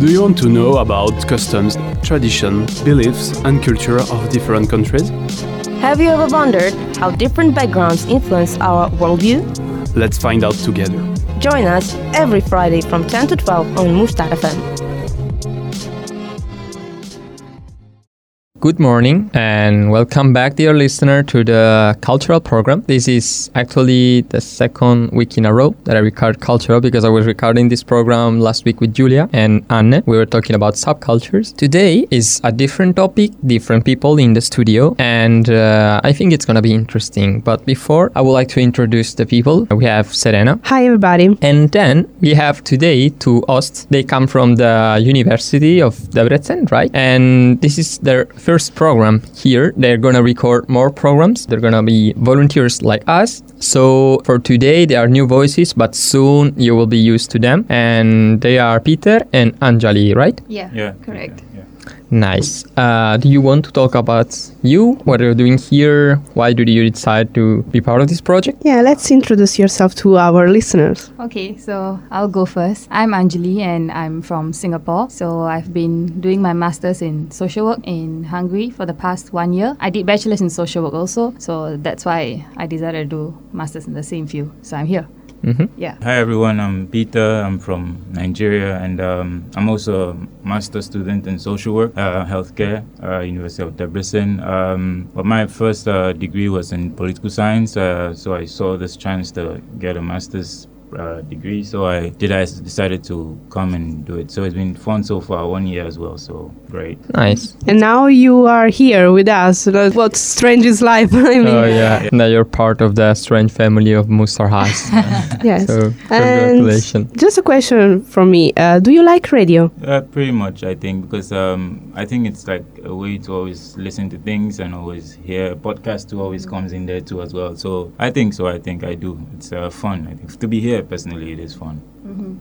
Do you want to know about customs, tradition, beliefs, and culture of different countries? Have you ever wondered how different backgrounds influence our worldview? Let's find out together. Join us every Friday from 10 to 12 on Mustard FM. Good morning and welcome back, dear listener, to the cultural program. This is actually the second week in a row that I record cultural because I was recording this program last week with Julia and Anne. We were talking about subcultures. Today is a different topic, different people in the studio, and uh, I think it's going to be interesting. But before, I would like to introduce the people. We have Serena. Hi, everybody. And then we have today two hosts. They come from the University of Debrecen, right? And this is their first program here. They're gonna record more programs. They're gonna be volunteers like us. So for today, they are new voices, but soon you will be used to them. And they are Peter and Anjali, right? Yeah, Yeah. correct. Yeah. Nice. Uh, do you want to talk about you? What you're doing here? Why did you decide to be part of this project? Yeah, let's introduce yourself to our listeners. Okay, so I'll go first. I'm Anjali and I'm from Singapore. So I've been doing my master's in social work in Hungary for the past one year. I did bachelor's in social work also, so that's why I decided to do master's in the same field. So I'm here. Hmm Yeah. Hi everyone, I'm Peter. I'm from Nigeria, and um, I'm also a master student in social work, uh, healthcare, uh, University of Debrecen. Um, but my first uh, degree was in political science, uh, so I saw this chance to get a master's uh, degree. So I did. I decided to come and do it. So it's been fun so far, one year as well. So great. Nice. And now you are here with us. What strange is life? I mean, Oh yeah. Now you're part of the strange family of Mustar Haas. yes. So And congratulations. just a question from me. Uh, do you like radio? Uh, pretty much, I think, because um, I think it's like a way to always listen to things and always hear podcast too always comes in there too as well. So I think so. I think I do. It's uh, fun. I think to be here personally, it is fun.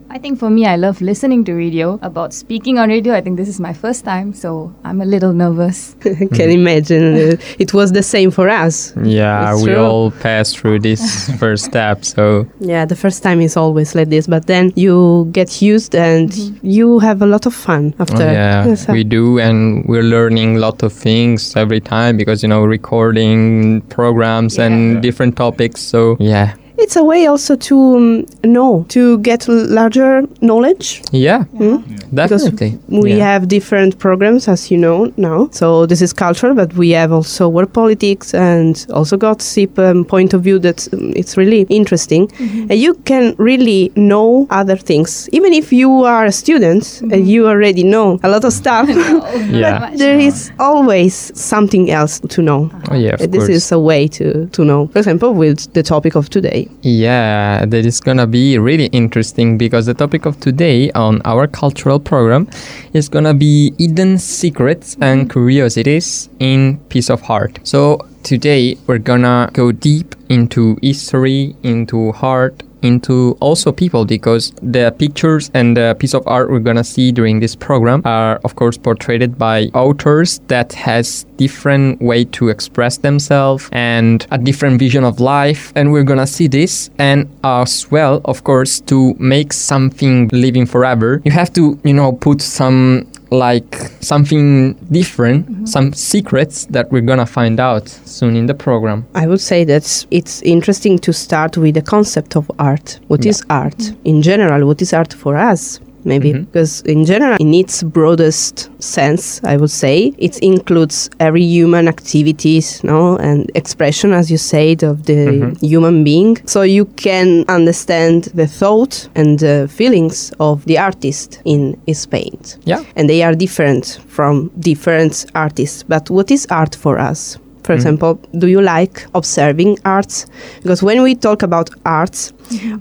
I think for me, I love listening to radio. About speaking on radio, I think this is my first time, so I'm a little nervous. Can imagine. Uh, it was the same for us. Yeah, It's we true. all passed through this first step. So Yeah, the first time is always like this, but then you get used and you have a lot of fun oh, after. yeah, Yes, uh, we do, and we're learning a lot of things every time because you know recording programs Yeah. and different topics. So yeah, It's a way also to um, know, to get larger knowledge. yeah, Hmm? definitely. We yeah. have different programs, as you know now. So this is culture, but we have also work politics and also gossip um, point of view that um, it's really interesting. And you can really know other things, even if you are a student and you already know a lot of stuff. yeah. there is always something else to know. Oh yeah, of this course. is a way to, to know. For example, with the topic of today. Yeah, that is gonna be really interesting because the topic of today on our cultural program is gonna be hidden secrets and curiosities in piece of Heart. So today we're gonna go deep into history, into art, into also people because the pictures and the piece of art we're gonna see during this program are of course portrayed by authors that has different way to express themselves and a different vision of life. And we're gonna see this and as well of course to make something living forever. You have to you know put some like something different mm-hmm. some secrets that we're gonna find out soon in the program I would say that it's interesting to start with the concept of art. What is art? In general, what is art for us? Maybe Mhm. because, in general, in its broadest sense, I would say it includes every human activities, no, and expression, as you said, of the Mhm. human being. So you can understand the thought and the feelings of the artist in his paint yeah and they are different from different artists. But what is art for us? For Mhm. example, do you like observing arts? Because when we talk about arts,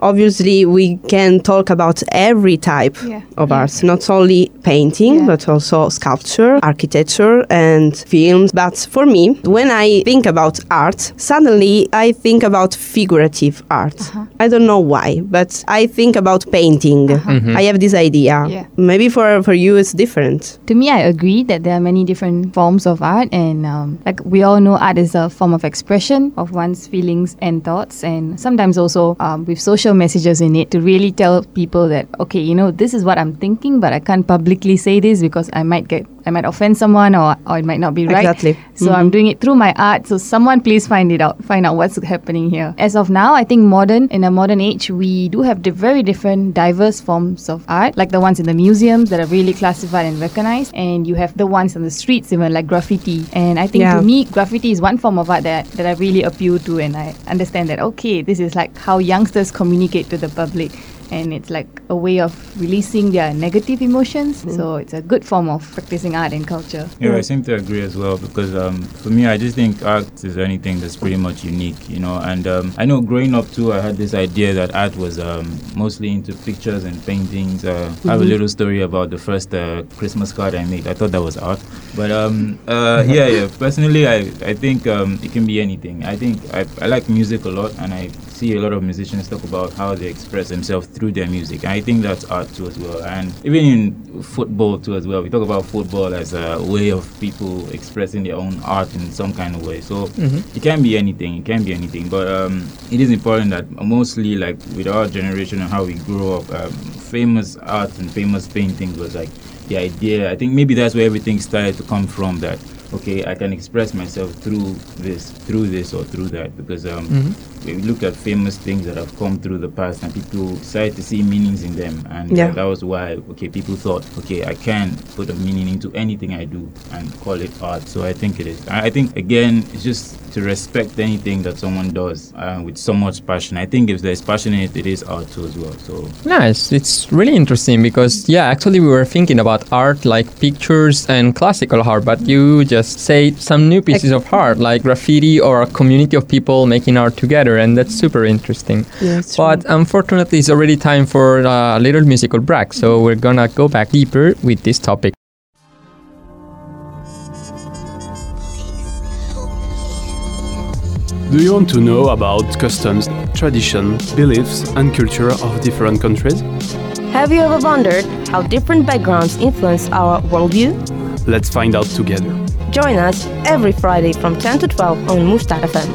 obviously we can talk about every type Yeah. of art, not only painting, Yeah. but also sculpture, architecture, and films. But for me, when I think about art, suddenly I think about figurative art. Uh-huh. I don't know why, but I think about painting. Uh-huh. Mhm. I have this idea. Yeah. Maybe for, for you it's different. To me, I agree that there are many different forms of art, and um, like we all know, art is a form of expression of one's feelings and thoughts. And sometimes also, um, we've social messages in it to really tell people that okay, you know, this is what I'm thinking, but I can't publicly say this because I might get I might offend someone or, or it might not be right. Exactly. So I'm mm-hmm. doing it through my art. So someone please find it out, find out what's happening here. As of now, I think modern in a modern age, we do have di- very different, diverse forms of art, like the ones in the museums that are really classified and recognized, and you have the ones on the streets, even like graffiti. And I think Yeah. to me, graffiti is one form of art that that I really appeal to, and I understand that okay, this is like how youngsters communicate to the public. And it's like a way of releasing their negative emotions. So it's a good form of practicing art and culture. Yeah, I seem to agree as well because um, for me, I just think art is anything that's pretty much unique, you know. And um, I know growing up too, I had this idea that art was um, mostly into pictures and paintings. Uh, I have a little story about the first uh, Christmas card I made. I thought that was art, but um, uh, yeah, yeah. Personally, I I think um, it can be anything. I think I, I like music a lot, and I see a lot of musicians talk about how they express themselves through their music. And I think that's art too as well. And even in football too as well. We talk about football as a way of people expressing their own art in some kind of way. So it can be anything. It can be anything. But um, it is important that mostly like with our generation and how we grow up, um, famous art and famous paintings was like the idea. I think maybe that's where everything started to come from. That okay, I can express myself through this, through this, or through that. Because um, we look at famous things that have come through the past, and people started to see meanings in them, and uh, Yeah. that was why okay, people thought okay, I can put a meaning into anything I do and call it art. So I think it is. I I think again, it's just to respect anything that someone does uh, with so much passion. I think if there's passion in it, it is art too as well. So Nice. It's really interesting because, yeah, actually, we were thinking about art like pictures and classical art, but you just say some new pieces of art like graffiti or a community of people making art together, and that's super interesting. Yeah, it's But unfortunately, it's already time for a little musical break, so mm-hmm. we're gonna go back deeper with this topic. Do you want to know about customs, tradition, beliefs, and culture of different countries? Have you ever wondered how different backgrounds influence our worldview? Let's find out together. Join us every Friday from 10 to 12 on Mustard FM.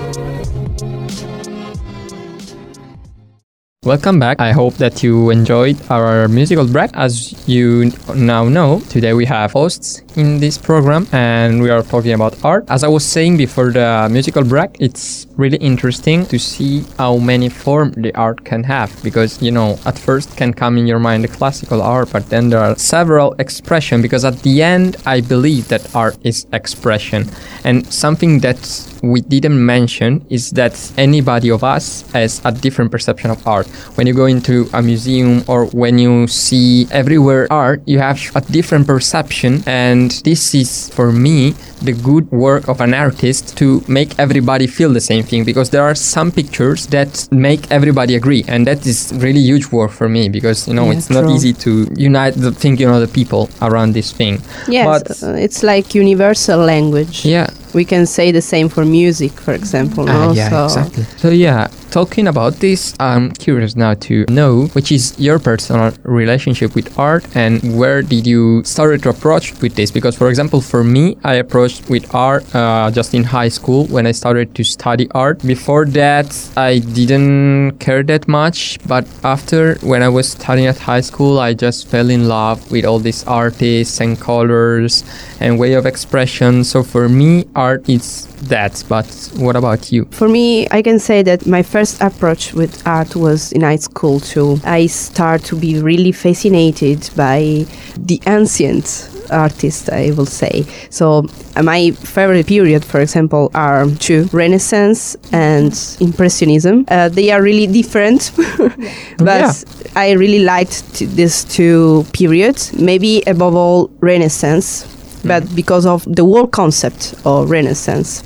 Welcome back. I hope that you enjoyed our musical break. As you now know, today we have hosts in this program and we are talking about art. As I was saying before the musical break, it's really interesting to see how many forms the art can have because you know at first can come in your mind the classical art but then there are several expression because at the end I believe that art is expression and something that we didn't mention is that anybody of us has a different perception of art. When you go into a museum or when you see everywhere art, you have a different perception, and this is for me the good work of an artist to make everybody feel the same thing because there are some pictures that make everybody agree, and that is really huge work for me because you know Yeah, it's not easy to unite the thinking of the people around this thing. Yes, But- uh, it's like universal language. Yeah, We can say the same for music, for example. Ah, no? yeah, so exactly. So yeah, talking about this, I'm curious now to know which is your personal relationship with art and where did you start to approach with this? Because for example, for me, I approached with art uh, just in high school when I started to study art. Before that, I didn't care that much, but after when I was studying at high school, I just fell in love with all these artists and colors and way of expression. So for me, art is that. But what about you? For me, I can say that my first approach with art was in high school too. I start to be really fascinated by the ancient artists, I will say. So uh, my favorite period, for example, are two: Renaissance and Impressionism. Uh, they are really different, but Yeah. I really liked these two periods. Maybe above all, Renaissance, but because of the whole concept of Renaissance.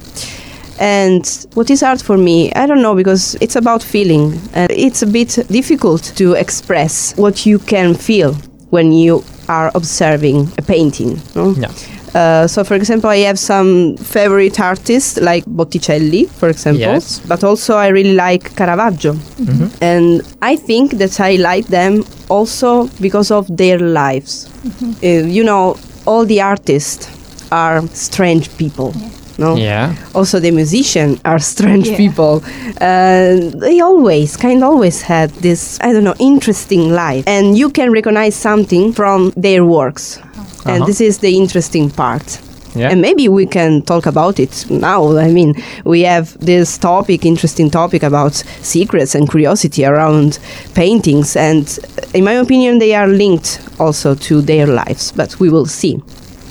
And what is art for me? I don't know because it's about feeling. And it's a bit difficult to express what you can feel when you are observing a painting. no? Yeah. Uh, so, for example, I have some favorite artists like Botticelli, for example, Yes. but also I really like Caravaggio. And I think that I like them also because of their lives. Uh, you know, all the artists are strange people. No. Yeah. Also, the musicians are strange Yeah. people. Uh, they always, kind of always had this, I don't know, interesting life, and you can recognize something from their works. And Uh-huh. this is the interesting part. Yeah. And maybe we can talk about it now. I mean, we have this topic, interesting topic about secrets and curiosity around paintings, and in my opinion, they are linked also to their lives. But we will see.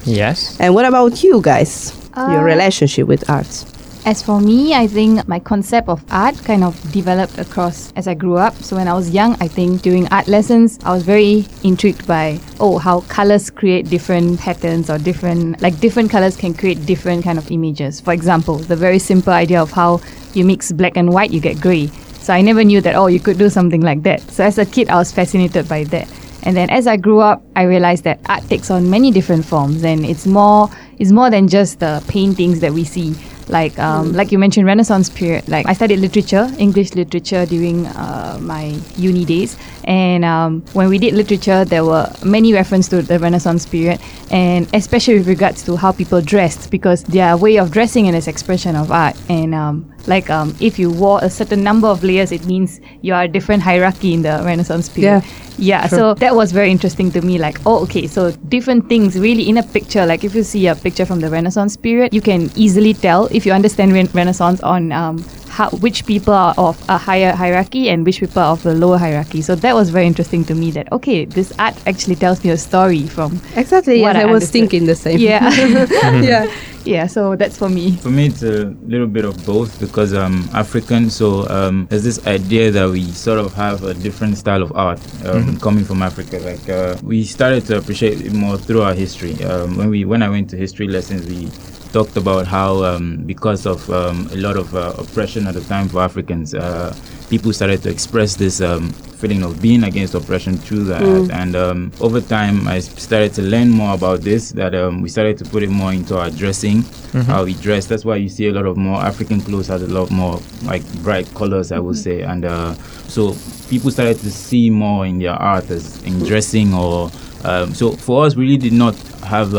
yes. And what about you guys? Your Uh, relationship with arts? As for me, I think my concept of art kind of developed across as I grew up. So when I was young, I think during art lessons, I was very intrigued by oh how colors create different patterns or different like different colors can create different kind of images. For example, the very simple idea of how you mix black and white, you get gray. So I never knew that oh you could do something like that. So as a kid, I was fascinated by that. And then as I grew up, I realized that art takes on many different forms, and it's more it's more than just the paintings that we see. Like um, like you mentioned, Renaissance period. Like I studied literature, English literature during uh, my uni days, and um, when we did literature, there were many reference to the Renaissance period, and especially with regards to how people dressed, because their way of dressing is expression of art. And um, like um, if you wore a certain number of layers, it means you are a different hierarchy in the Renaissance period. Yeah. Yeah, so that was very interesting to me. Like, oh, okay, so different things really in a picture. Like, if you see a picture from the Renaissance period, you can easily tell if you understand re- Renaissance on um, how which people are of a higher hierarchy and which people are of a lower hierarchy. So that was very interesting to me. That okay, this art actually tells me a story from Exactly. what Yes, I, was thinking the same. Yeah, yeah. yeah. So that's for me. For me, it's a little bit of both because I'm African. So um, there's this idea that we sort of have a different style of art um, coming from Africa. Like uh, we started to appreciate it more through our history. Um, when we when I went to history lessons, we talked about how um, because of um, a lot of uh, oppression at the time for Africans, uh, people started to express this um, feeling of being against oppression through that. art. And um, over time, I started to learn more about this. That um, we started to put it more into our dressing, how we dress. That's why you see a lot of more African clothes has a lot more like bright colors, I would say. And uh, so people started to see more in their art as in dressing or. Um, so for us, we really did not have.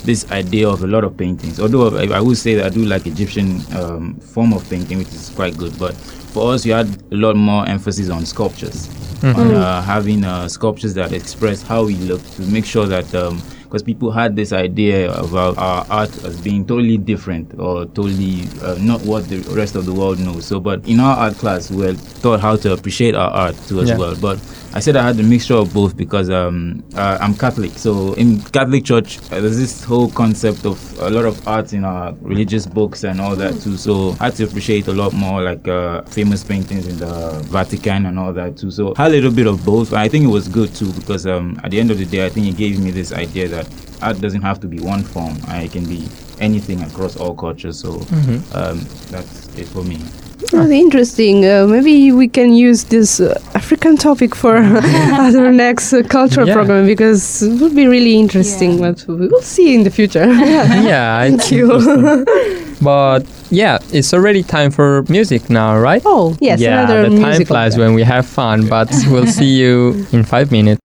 Um, this idea of a lot of paintings. Although I, I would say that I do like Egyptian um, form of painting, which is quite good. But for us, you had a lot more emphasis on sculptures, on uh, having uh, sculptures that express how we look to make sure that. because people had this idea about our art as being totally different or totally uh, not what the rest of the world knows. So, but in our art class, we were taught how to appreciate our art too as Yeah. well. But I said I had a mixture of both because um, uh, I'm Catholic. So in Catholic Church, uh, there's this whole concept of a lot of art in our religious books and all that too. So I had to appreciate a lot more like uh, famous paintings in the Vatican and all that too. So I had a little bit of both. I think it was good too because um, at the end of the day, I think it gave me this idea that art doesn't have to be one form. I can be anything across all cultures. So um, that's it for me. Oh, interesting. Uh, maybe we can use this uh, African topic for our next uh, cultural Yeah. program because it would be really interesting. Yeah. But we will see in the future. yeah, I Thank you. But yeah, it's already time for music now, right? oh, yes, yeah, another the time flies track. when we have fun, but we'll see you in five minutes.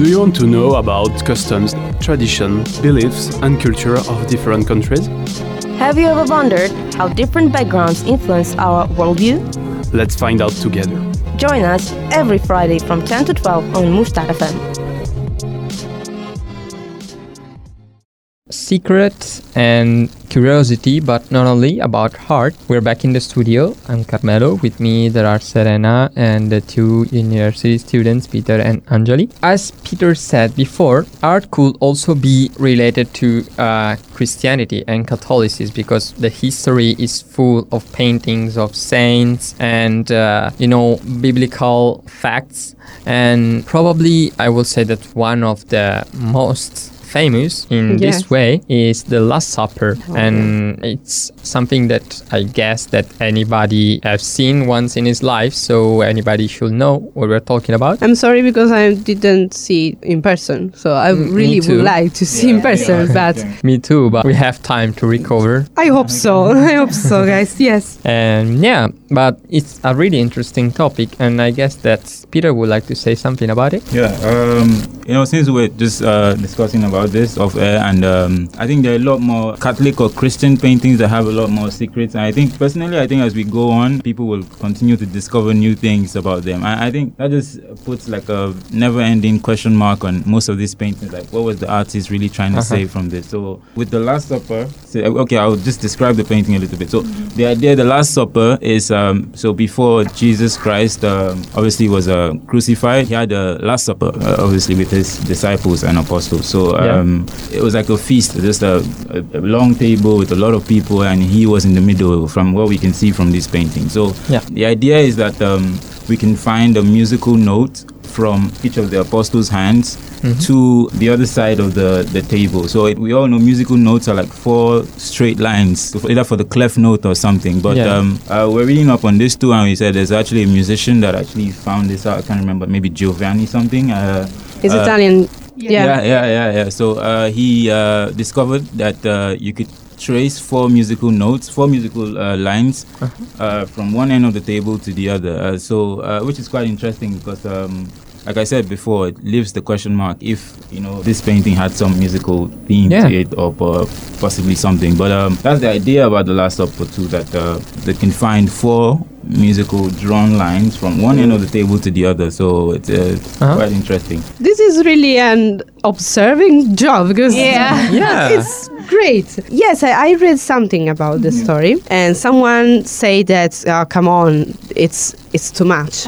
Do you want to know about customs, tradition, beliefs, and culture of different countries? Have you ever wondered how different backgrounds influence our worldview? Let's find out together. Join us every Friday from 10 to 12 on Mustar FM. Secret and curiosity, but not only about heart. We're back in the studio. I'm Carmelo. With me, there are Serena and the two university students, Peter and Anjali. As Peter said before, art could also be related to uh, Christianity and Catholicism because the history is full of paintings of saints and, uh, you know, biblical facts. And probably I will say that one of the most famous in Yes. this way is the Last Supper, and it's something that I guess that anybody has seen once in his life, so anybody should know what we're talking about. I'm sorry because I didn't see it in person, so I Mm, really would like to see in person, but Me too, but we have time to recover. I hope so. I hope so, guys. Yes. And yeah, but it's a really interesting topic, and I guess that Peter would like to say something about it. Yeah, um, you know, since we're just uh, discussing about this off air, and um, I think there are a lot more Catholic or Christian paintings that have a lot more secrets. And I think personally, I think as we go on, people will continue to discover new things about them. I, I think that just puts like a never-ending question mark on most of these paintings. Like, what was the artist really trying to Uh-huh. say from this? So with the Last Supper, so, okay, I'll just describe the painting a little bit. So the idea, the Last Supper is um, so before Jesus Christ um, obviously was uh, crucified, he had a Last Supper, uh, obviously with his disciples and apostles. So Yeah. Um, it was like a feast, just a, a, a long table with a lot of people, and he was in the middle. From what we can see from this painting, so Yeah. the idea is that um, we can find a musical note from each of the apostles' hands to the other side of the, the table. So it, we all know musical notes are like four straight lines, either for the clef note or something. But Yeah. um, uh, we're reading up on this too, and we said there's actually a musician that actually found this out. I can't remember, maybe Giovanni something. Uh, It's uh, Italian. Yeah, Yeah. yeah, yeah, yeah. So uh, he uh, discovered that uh, you could trace four musical notes, four musical uh, lines uh, from one end of the table to the other. Uh, so, uh, which is quite interesting because, um, like I said before, it leaves the question mark if you know this painting had some musical theme Yeah. to it or uh, possibly something. But um, that's the idea about the Last Supper too. That uh, they can find four musical drawn lines from one end of the table to the other. So it's uh, Uh-huh. quite interesting. This is really an observing job because Yeah. Yeah. it's great. Yes, I, I read something about the story, and someone say that, uh, come on, it's it's too much.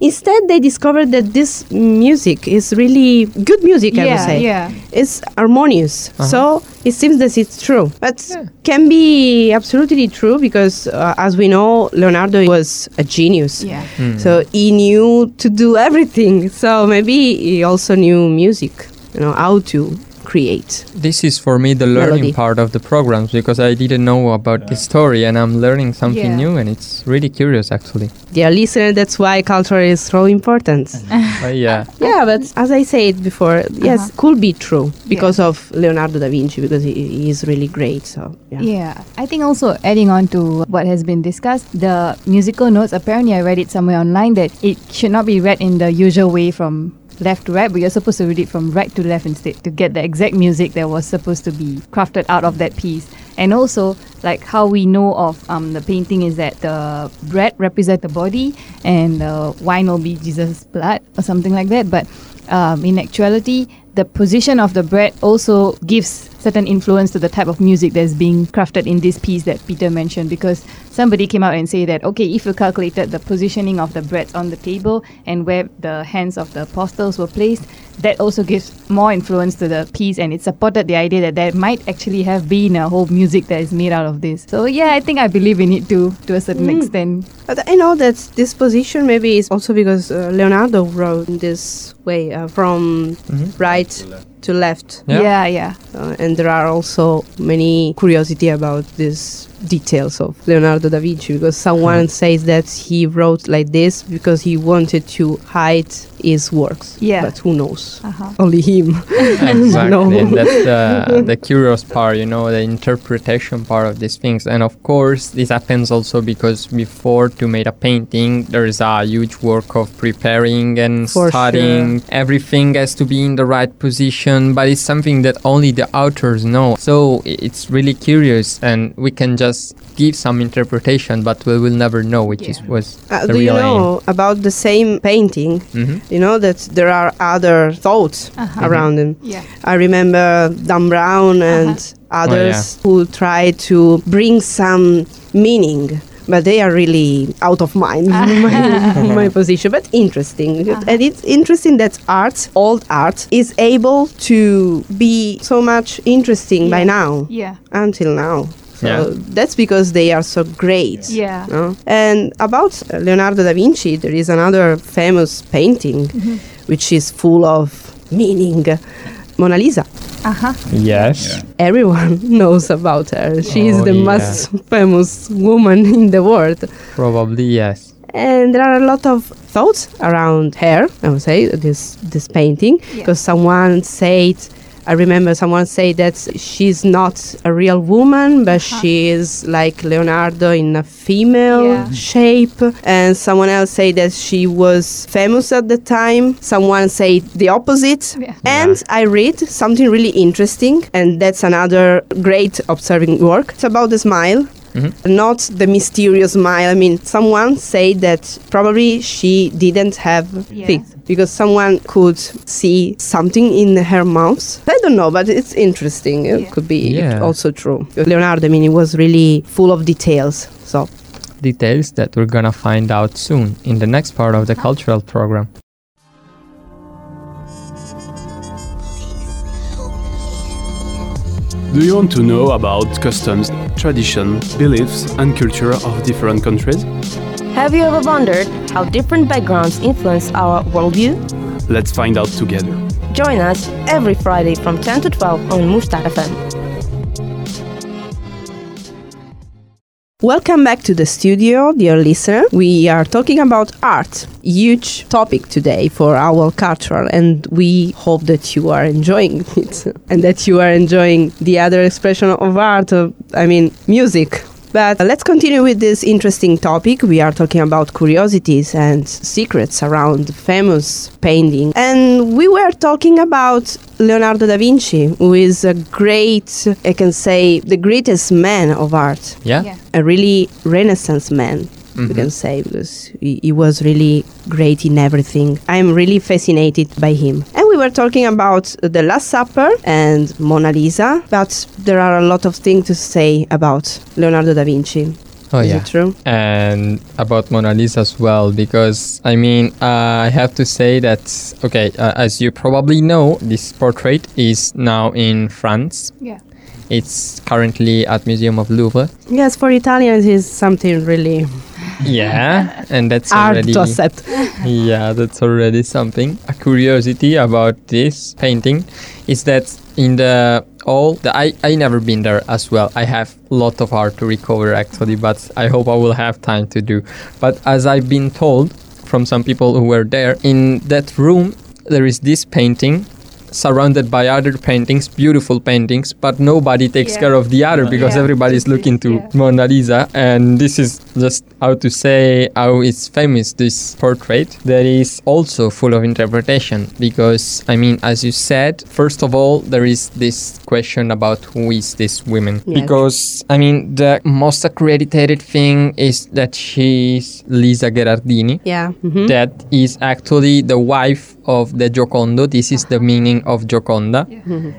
Instead, they discovered that this music is really good music. I would say, yeah. it's harmonious. Uh-huh. So it seems that it's true, but can be absolutely true because, uh, as we know, Leonardo was a genius. Yeah. Hmm. So he knew to do everything. So maybe he also knew music, you know, how to create. This is for me the learning Melody. part of the programs because I didn't know about this story and I'm learning something Yeah. new and it's really curious actually. Dear listener, that's why culture is so important. Uh-huh. But yeah. yeah, but as I said before, yes, uh-huh. could be true because of Leonardo da Vinci because he, he is really great. So yeah. Yeah, I think also adding on to what has been discussed, the musical notes, apparently I read it somewhere online that it should not be read in the usual way from left to right, but you're supposed to read it from right to left instead to get the exact music that was supposed to be crafted out of that piece. And also, like how we know of um, the painting is that the bread represents the body and the wine will be Jesus' blood or something like that. But um, in actuality, the position of the bread also gives certain influence to the type of music that's being crafted in this piece that Peter mentioned because somebody came out and say that okay if you calculated the positioning of the breads on the table and where the hands of the apostles were placed that also gives more influence to the piece and it supported the idea that there might actually have been a whole music that is made out of this. So yeah I think I believe in it too to a certain extent. But I know that this position maybe is also because uh, Leonardo wrote in this way uh, from right to left. Yeah. yeah yeah, Uh, and there are also many curiosity about these details of Leonardo da Vinci because someone says that he wrote like this because he wanted to hide his works. Yeah. But who knows? Uh-huh. Only him. exactly. No. And that's the, the curious part, you know, the interpretation part of these things. And of course, this happens also because before to make a painting, there is a huge work of preparing and For studying. Everything has to be in the right position, but it's something that only the authors know. So it's really curious, and we can just give some interpretation, but we will never know which is was Uh, the do you real know about the same painting? aim. Mhm. You know that there are other thoughts Uh-huh. around him. yeah I remember Dan Brown and others who try to bring some meaning, but they are really out of mind, my, my position. But interesting. And it's interesting that art, old art, is able to be so much interesting by now, yeah until now. So Yeah. that's because they are so great. yeah No? And about Leonardo da Vinci, there is another famous painting which is full of meaning Mona Lisa. Uh huh. Yes. Everyone knows about her. She is Oh, the yeah. most famous woman in the world. Probably yes. and there are a lot of thoughts around her i would say this this painting Yeah. because someone said i remember someone say that she's not a real woman but uh-huh. she is like leonardo in a female Yeah. shape. And someone else say that she was famous at the time. Someone say the opposite. Yeah. and i read something really interesting and that's another great observing work. It's about the smile. Mm-hmm. Not the mysterious smile. I mean, someone said that probably she didn't have Yeah. Teeth because someone could see something in her mouth. I don't know, but it's interesting. It Yeah. could be Yeah. also true. Leonardo, I mean, he was really full of details. So Details that we're gonna find out soon in the next part of the cultural program. Do you want to know about customs, tradition, beliefs, and culture of different countries? Have you ever wondered how different backgrounds influence our worldview? Let's find out together. Join us every Friday from 10 to 12 on Mustar FM. Welcome back to the studio, dear listener. We are talking about art, huge topic today for our culture, and we hope that you are enjoying it and that you are enjoying the other expression of art, uh, I mean, music. But let's continue with this interesting topic. We are talking about curiosities and secrets around famous painting. And we were talking about Leonardo da Vinci, who is a great, I can say, the greatest man of art Yeah? Yeah. a really renaissance man we can say because he, he was really great in everything. I'm really fascinated by him. And we were talking about the last supper and mona lisa but there are a lot of things to say about leonardo da vinci. Oh is yeah. it true? And about Mona Lisa as well because I mean uh, I have to say that okay uh, as you probably know this portrait is now in France. Yeah. it's currently at Museum of Louvre. Yes for italians is something really yeah and that's hard already to accept yeah that's already something. A curiosity about this painting is that in the all the I, I never been there as well. I have a lot of art to recover actually but i hope i will have time to do. But as i've been told from some people who were there in that room there is this painting surrounded by other paintings beautiful paintings but nobody takes Yeah. care of the other because Yeah. everybody is looking to yeah. Mona Lisa, and this is just how to say how it's famous. This portrait that is also full of interpretation because I mean, as you said, first of all, there is this question about who is this woman Yeah. because I mean, the most accredited thing is that she's Lisa Gherardini. yeah mhm. That is actually the wife of the Giocondo. This is the meaning of Gioconda.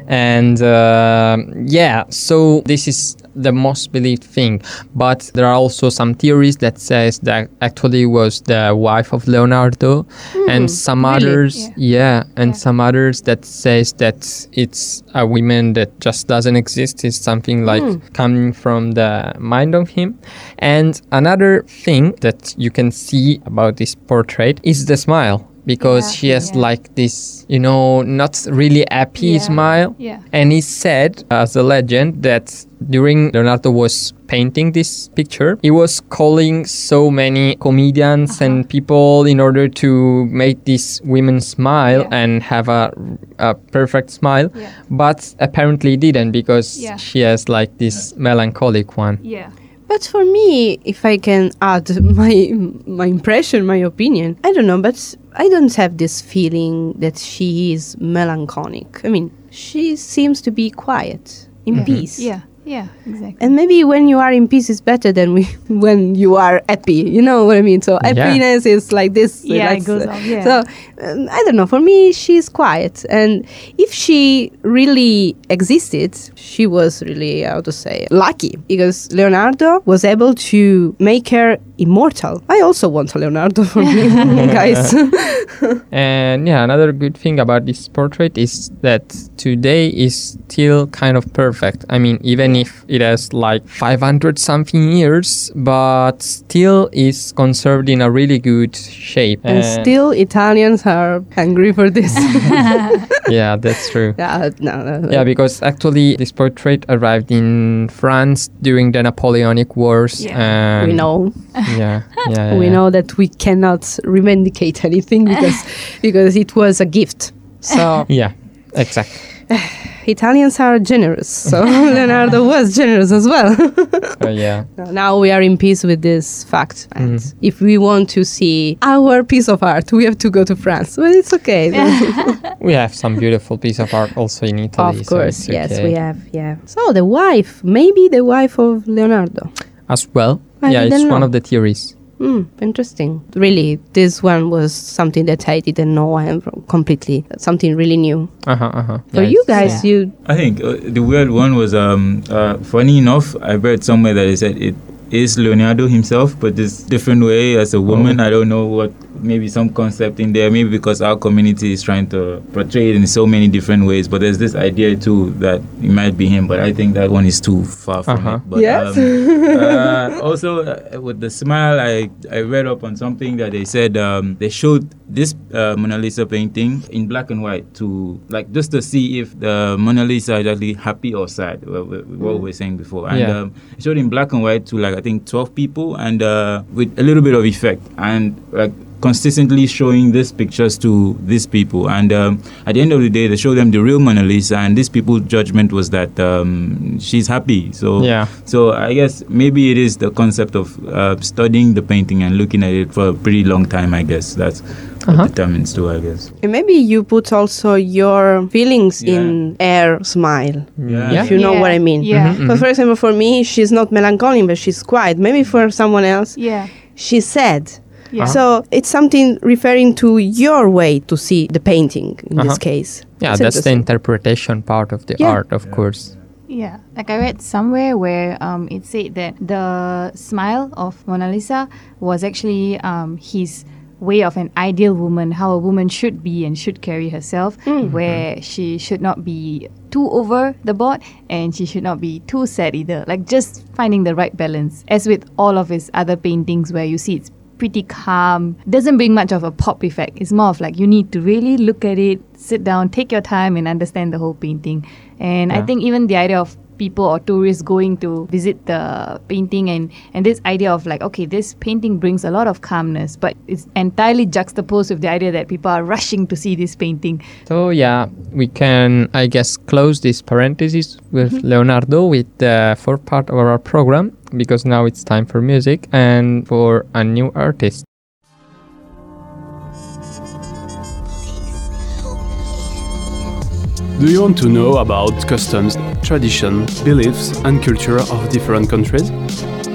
And uh, yeah, so this is the most believed thing. But there are also some theories that says that actually was the wife of Leonardo, and some really? others, Yeah. yeah, and Yeah. some others that says that it's a woman that just doesn't exist. It's something like coming from the mind of him. And another thing that you can see about this portrait is the smile. Because Yeah, she has yeah. like this, you know, not really happy Yeah, smile. yeah. And it's said as a legend that during Leonardo was painting this picture, he was calling so many comedians Uh-huh. and people in order to make this women smile Yeah. and have a, a perfect smile. Yeah. But apparently didn't because Yeah. she has like this melancholic one. Yeah. But for me, if I can add my my impression, my opinion, I don't know, but I don't have this feeling that she is melancholic. I mean, she seems to be quiet, in mm-hmm. peace. Yeah. Yeah. Exactly. And maybe when you are in peace is better than we, when you are happy. You know what I mean? So Yeah. happiness is like this. Yeah, like, it goes up, yeah. So um, I don't know. For me, she's quiet, and if she really existed, she was really how to say lucky because Leonardo was able to make her immortal. I also want a Leonardo for me, guys. And yeah, another good thing about this portrait is that today is still kind of perfect. I mean, even even if it has like 500 something years, but still is conserved in a really good shape. And still, Italians are hungry for this. yeah, that's true. yeah, no, no, no. Yeah, because actually this portrait arrived in France during the Napoleonic Wars. Yeah. and we know. Yeah, yeah, yeah, we yeah. know that we cannot revendicate anything because because it was a gift. So Yeah, exactly. Italians are generous. So Leonardo was generous as well. Uh, yeah. now we are in peace with this fact. And Mhm. if we want to see our piece of art, we have to go to France. But it's okay. We have some beautiful piece of art also in Italy. of course, it's yes, okay. we have. Yeah. So the wife, maybe the wife of Leonardo. As well. I yeah, it's didn't one of the theories. Hmm, interesting. Really, this one was something that I didn't know. I am completely something really new. Uh huh. Uh huh. For you guys, Yeah. you I think uh, the weird one was um uh, funny enough. I read somewhere that it said it is Leonardo himself, but this different way as a woman. I don't know what maybe some concept in there. Maybe because our community is trying to portray it in so many different ways. But there's this idea too that it might be him. But I think that one is too far from Uh-huh. it. But, Yes. um, uh, also uh, with the smile, I I read up on something that they said um, they showed this uh, Mona Lisa painting in black and white to like just to see if the Mona Lisa is actually happy or sad. What, what what we were saying before, and Yeah. um, it showed in black and white to like I think twelve people, and uh, with a little bit of effect, and like consistently showing these pictures to these people and um, at the end of the day they show them the real Mona Lisa and these people's judgment was that um, she's happy so Yeah. so I guess maybe it is the concept of uh, studying the painting and looking at it for a pretty long time. I guess that's Uh-huh. what determines too. I guess. and maybe you put also your feelings Yeah. in her smile. Yeah. If you know Yeah. what I mean. Yeah. Mhm. But for example, for me, she's not melancholic, but she's quiet. Maybe for someone else, Yeah. she's sad. Yeah. So it's something referring to your way to see the painting in this Uh-huh. case. Yeah, It's that's the interpretation part of the Yeah. art, of course. Yeah, like I read somewhere where um, it said that the smile of Mona Lisa was actually um, his way of an ideal woman, how a woman should be and should carry herself, where she should not be too over the board and she should not be too sad either. Like just finding the right balance. As with all of his other paintings, where you see it's pretty calm, doesn't bring much of a pop effect. It's more of like you need to really look at it, sit down, take your time, and understand the whole painting. And I think even the idea of people or tourists going to visit the painting and and this idea of like okay this painting brings a lot of calmness but it's entirely juxtaposed with the idea that people are rushing to see this painting. So yeah, we can, I guess, close this parenthesis with mm-hmm. Leonardo with the fourth part of our program because now it's time for music and for a new artist. Do you want to know about customs, tradition, beliefs, and culture of different countries?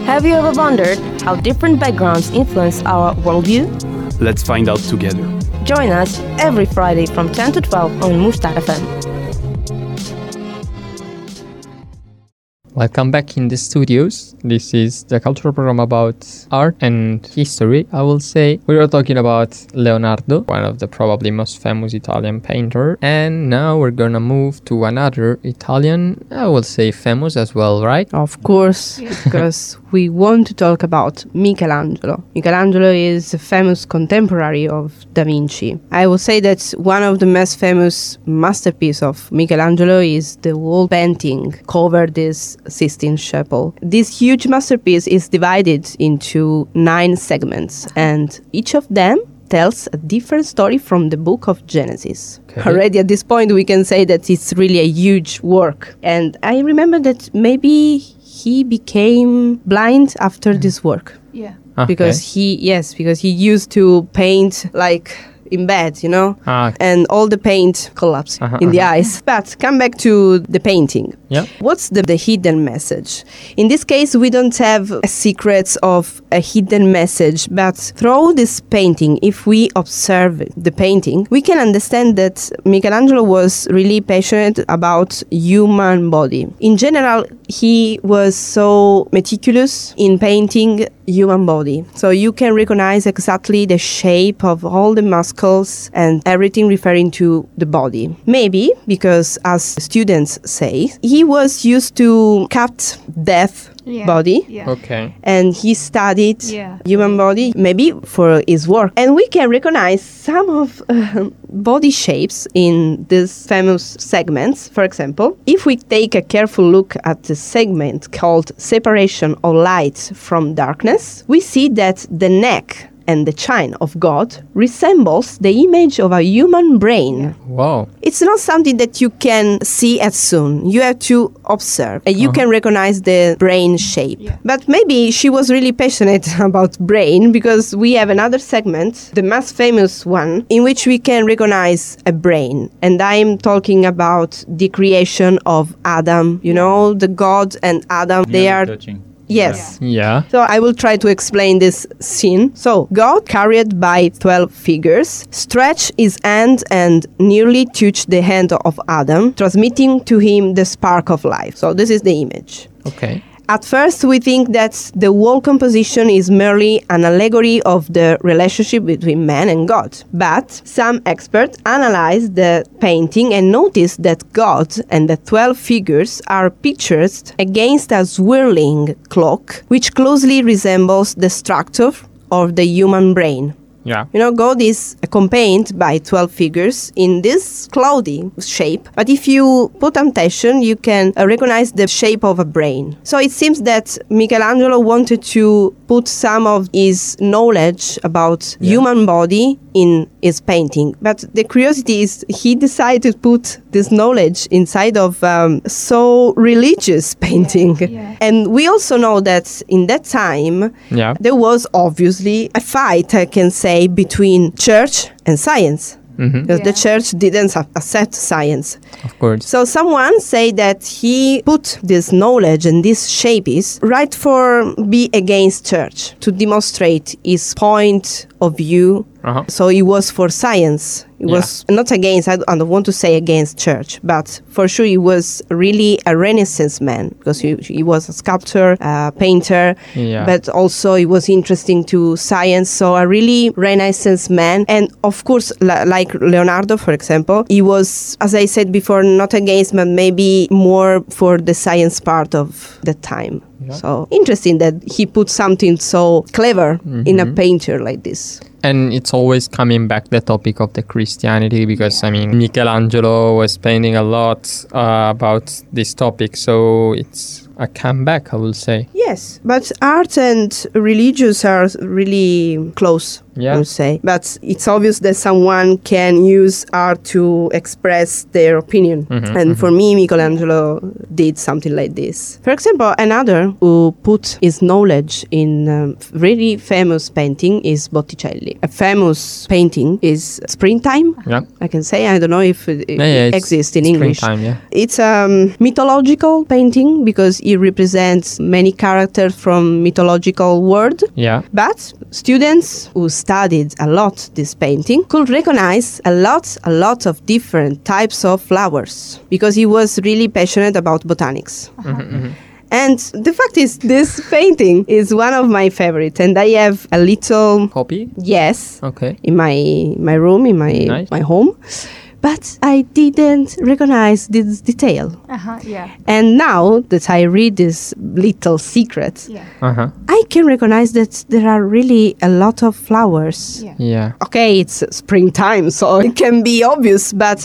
Have you ever wondered how different backgrounds influence our worldview? Let's find out together. Join us every Friday from 10 to 12 on Mustar FM. Welcome back in the studios. This is the cultural program about art and history. I will say we were talking about Leonardo, one of the probably most famous Italian painter, and now we're gonna move to another Italian. I will say famous as well, right? Of course, because we want to talk about Michelangelo. Michelangelo is a famous contemporary of Da Vinci. I will say that one of the most famous masterpiece of Michelangelo is the wall painting covered this Sistine Chapel. This huge masterpiece is divided into nine segments, and each of them tells a different story from the book of Genesis. Okay. Already at this point, we can say that it's really a huge work. And I remember that maybe he became blind after this work yeah ah, Okay. because he, yes, because he used to paint like in bed, you know, Ah, and all the paint collapsed Uh-huh, in the uh-huh. eyes. But come back to the painting. yeah. What's the, the hidden message? In this case, we don't have secrets of a hidden message, but through this painting, if we observe the painting, we can understand that Michelangelo was really passionate about human body. In general, he was so meticulous in painting human body. So you can recognize exactly the shape of all the muscles miracles and everything referring to the body. Maybe because, as students say, he was used to cut death Yeah. body Yeah. Okay. and he studied Yeah. human body maybe for his work and we can recognize some of uh, body shapes in these famous segments for example if we take a careful look at the segment called separation of light from darkness we see that the neck and the chin of God resembles the image of a human brain. Wow. It's not something that you can see as soon. You have to observe and you uh-huh. can recognize the brain shape. But maybe she was really passionate about brain because we have another segment, the most famous one, in which we can recognize a brain. And I'm talking about the creation of Adam. You know, the God and Adam, they are. touching. Yes. Yeah. So I will try to explain this scene. So God, carried by 12 figures, stretched his hand and nearly touched the hand of Adam, transmitting to him the spark of life. So this is the image. Okay. At first, we think that the whole composition is merely an allegory of the relationship between man and God. But some experts analyzed the painting and noticed that God and the 12 figures are pictured against a swirling clock, which closely resembles the structure of the human brain. Yeah. You know, God is accompanied by 12 figures in this cloudy shape. But if you put attention, you can uh, recognize the shape of a brain. So it seems that Michelangelo wanted to put some of his knowledge about human body in his painting. But the curiosity is he decided to put this knowledge inside of um, so religious painting. yeah. And we also know that in that time, Yeah. there was obviously a fight, I can say, between church and science. Mm-hmm. Because the church didn't a- accept science. Of course. So someone say that he put this knowledge and this shape is right for be against church to demonstrate his point of view. Uh-huh. So it was for science. It Yeah. was not against. I don't- want to say against church, but for sure he was really a Renaissance man because he, he was a sculptor, a painter, Yeah. but also he was interesting to science. So a really Renaissance man, and of course, li- like Leonardo, for example, he was, as I said before, not against, but maybe more for the science part of the time. So interesting that he put something so clever in a painter like this. And it's always coming back the topic of the Christianity because I mean Michelangelo was painting a lot uh, about this topic, so it's a comeback, I will say. Yes, but art and religious are really close. Yeah. I would say, but it's obvious that someone can use art to express their opinion. and for me, Michelangelo did something like this. For example, another who put his knowledge in um, really famous painting is Botticelli. A famous painting is Springtime. Yeah. I can say I don't know if it, it Yeah, yeah, exists in English. springtime, yeah. It's a um, mythological painting because it represents many characters from mythological world. Yeah. But students who studied a lot this painting could recognize a lot, a lot of different types of flowers because he was really passionate about botanics. Mm-hmm, mm-hmm. And the fact is, this painting is one of my favorites, and I have a little Copy? yes Okay. in my my room in my Nice. my home, but I didn't recognize this detail. Uh-huh, yeah. And now that I read this little secret, Yeah. Uh-huh. I can recognize that there are really a lot of flowers. Yeah. Yeah. Okay, it's springtime, so it can be obvious, but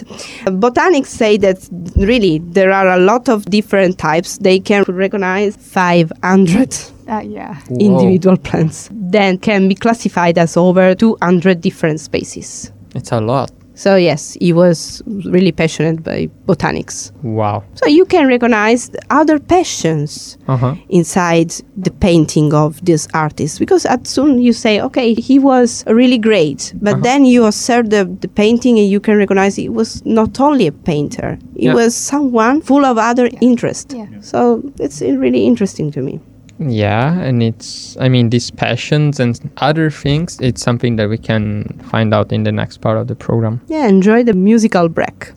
botanics say that really there are a lot of different types. They can recognize 500 Uh, yeah. Whoa. individual plants, then can be classified as over 200 different species. It's a lot. So yes, he was really passionate by botanics. Wow. So you can recognize other passions Uh-huh. inside the painting of this artist because at soon you say, okay, he was really great, but then you observe the, the painting and you can recognize he was not only a painter, he Yeah. was someone full of other interest. Yeah. So it's really interesting to me. Yeah, and it's I mean these passions and other things, it's something that we can find out in the next part of the program. Yeah, enjoy the musical break.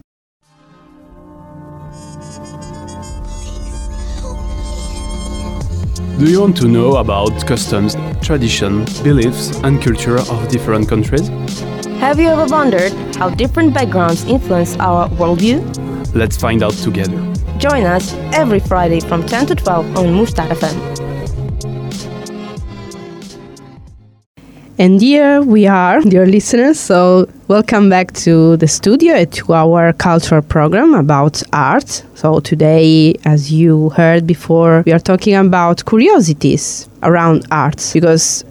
Do you want to know about customs, tradition, beliefs, and culture of different countries? Have you ever wondered how different backgrounds influence our worldview? Let's find out together. Join us every Friday from 10 to 12 on Mustar FM. And here we are, dear listeners. So, welcome back to the studio to our cultural program about art. So, today, as you heard before, we are talking about curiosities around art because,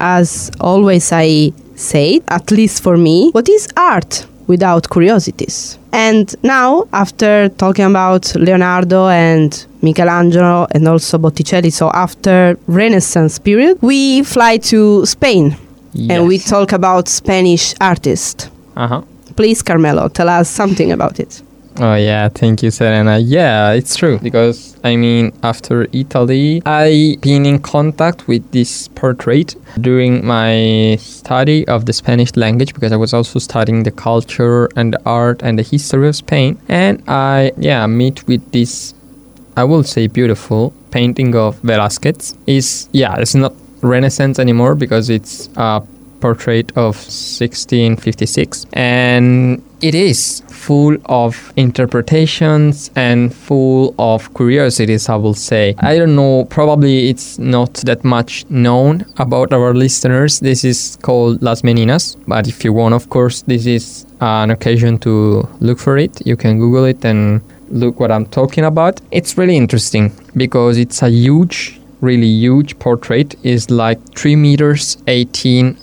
as always, I say, at least for me, what is art? Without curiosities. And now, after talking about Leonardo and Michelangelo and also Botticelli, so after Renaissance period, we fly to Spain and we talk about Spanish artists. Uh-huh. Please, Carmelo, tell us something about it. Oh yeah, thank you, Serena. Yeah, it's true because I mean, after Italy, I been in contact with this portrait during my study of the Spanish language because I was also studying the culture and the art and the history of Spain, and I yeah meet with this, I will say beautiful painting of Velázquez. Is yeah, it's not Renaissance anymore because it's a portrait of 1656 and it is full of interpretations and full of curiosities i will say. I don't know probably it's not that much known about our listeners. This is called las meninas but if you want of course this is an occasion to look for it. You can google it and look what i'm talking about. It's really interesting because it's a huge really huge portrait is like 3 meters 18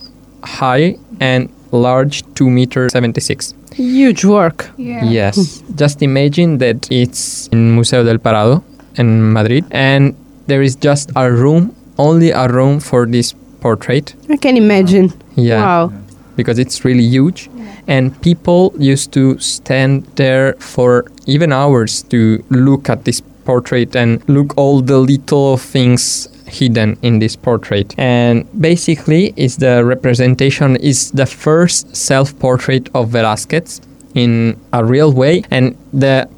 high and large 2 meter 76 Huge work. yeah. yes just imagine that it's in museo del prado in madrid and there is just a room only a room for this portrait I can imagine. yeah Wow. because it's really huge and people used to stand there for even hours to look at this portrait and look all the little things hidden in this portrait. And basically is the representation is the first self-portrait of Velázquez in a real way. And the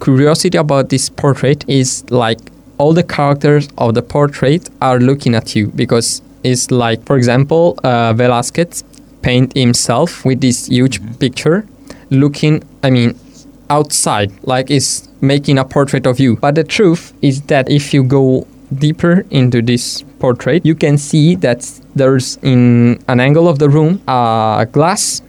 curiosity about this portrait is like all the characters of the portrait are looking at you because it's like for example uh, Velázquez paint himself with this huge picture looking i mean outside. Like is making a portrait of you. But the truth is that if you go deeper into this portrait you can see that there's in an angle of the room a glass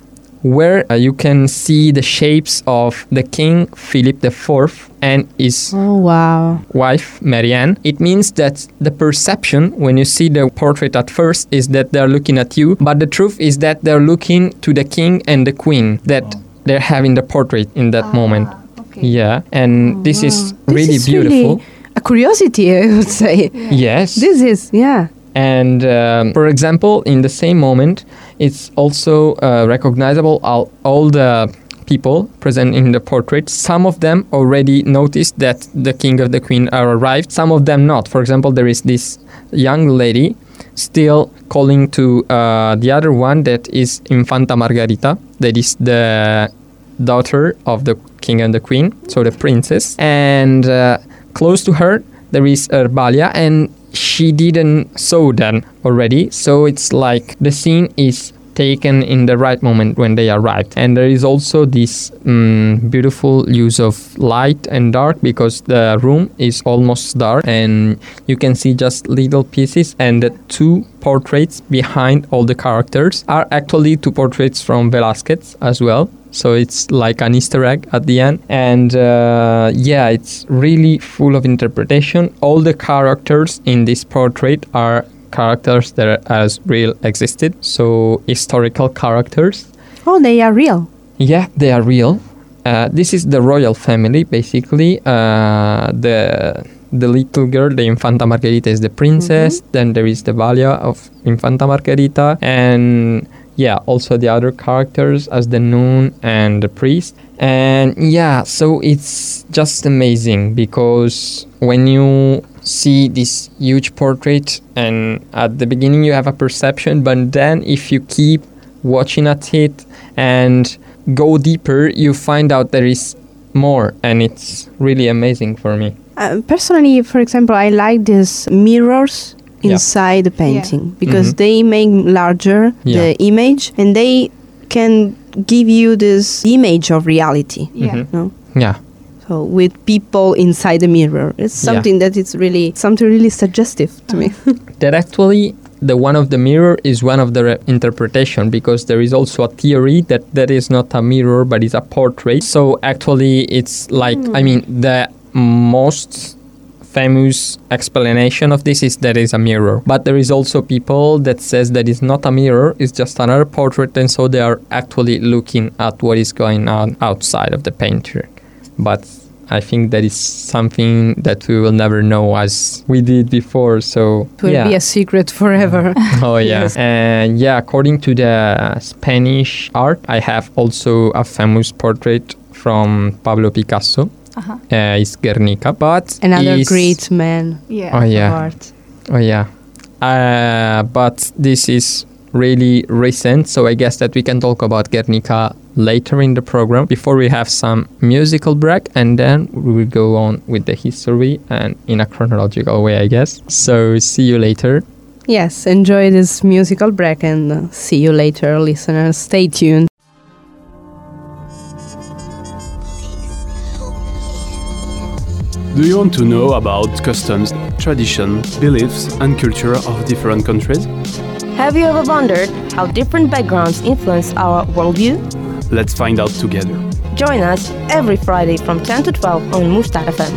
where uh, you can see the shapes of the king philip iv and his Oh, wow. wife Marianne, it means that the perception when you see the portrait at first is that they're looking at you, but the truth is that they're looking to the king and the queen that they're having the portrait in that moment. Yeah, and this is This really is beautiful. really a curiosity, I would say. Yes. This is, yeah. And um, for example, in the same moment, it's also uh, recognizable all, all the people present in the portrait. Some of them already noticed that the king or the queen are arrived. Some of them not. For example, there is this young lady still calling to uh, the other one that is Infanta Margarita. That is the daughter of the king and the queen, so the princess. And uh, close to her, there is Erbalia, and she didn't saw them already. So it's like the scene is taken in the right moment when they arrived. And there is also this mm, beautiful use of light and dark because the room is almost dark and you can see just little pieces and the two portraits behind all the characters are actually two portraits from Velázquez as well. So it's like an Easter egg at the end. And uh, yeah, it's really full of interpretation. All the characters in this portrait are characters that as real existed. So historical characters. Oh, they are real. Yeah, they are real. Uh, this is the royal family, basically. Uh, the the little girl, the Infanta Margarita, is the princess. Then there is the Valia of Infanta Margarita, and yeah, also the other characters as the nun and the priest. And yeah, so it's just amazing because when you see this huge portrait, and at the beginning you have a perception, but then if you keep watching at it and go deeper, you find out there is more, and it's really amazing for me. Uh, personally, for example, I like these mirrors. Inside the painting because Mhm. they make larger Yeah. the image and they can give you this image of reality. Yeah. Mhm. No? Yeah. So with people inside the mirror, it's Yeah. something that is really something really suggestive to me. that actually the one of the mirror is one of the re- interpretation because there is also a theory that that is not a mirror but is a portrait so actually it's like i mean the most famous explanation of this is that it's a mirror but there is also people that says that it's not a mirror it's just another portrait and so they are actually looking at what is going on outside of the painter but I think that is something that we will never know as we did before. So it will yeah. be a secret forever. oh yeah, Yes. and yeah. According to the Spanish art, I have also a famous portrait from Pablo Picasso. Uh-huh. Uh, it's Guernica, but Another is- great man Yeah. Oh yeah, art. oh yeah. Uh, but this is really recent, so I guess that we can talk about Guernica later in the program before we have some musical break and then we will go on with the history and in a chronological way i guess so see you later Yes, enjoy this musical break and uh, see you later, listeners. Stay tuned. Do you want to know about customs, tradition, beliefs, and culture of different countries? Have you ever wondered how different backgrounds influence our worldview? Let's find out together. Join us every Friday from 10 to 12 on Mustar FM.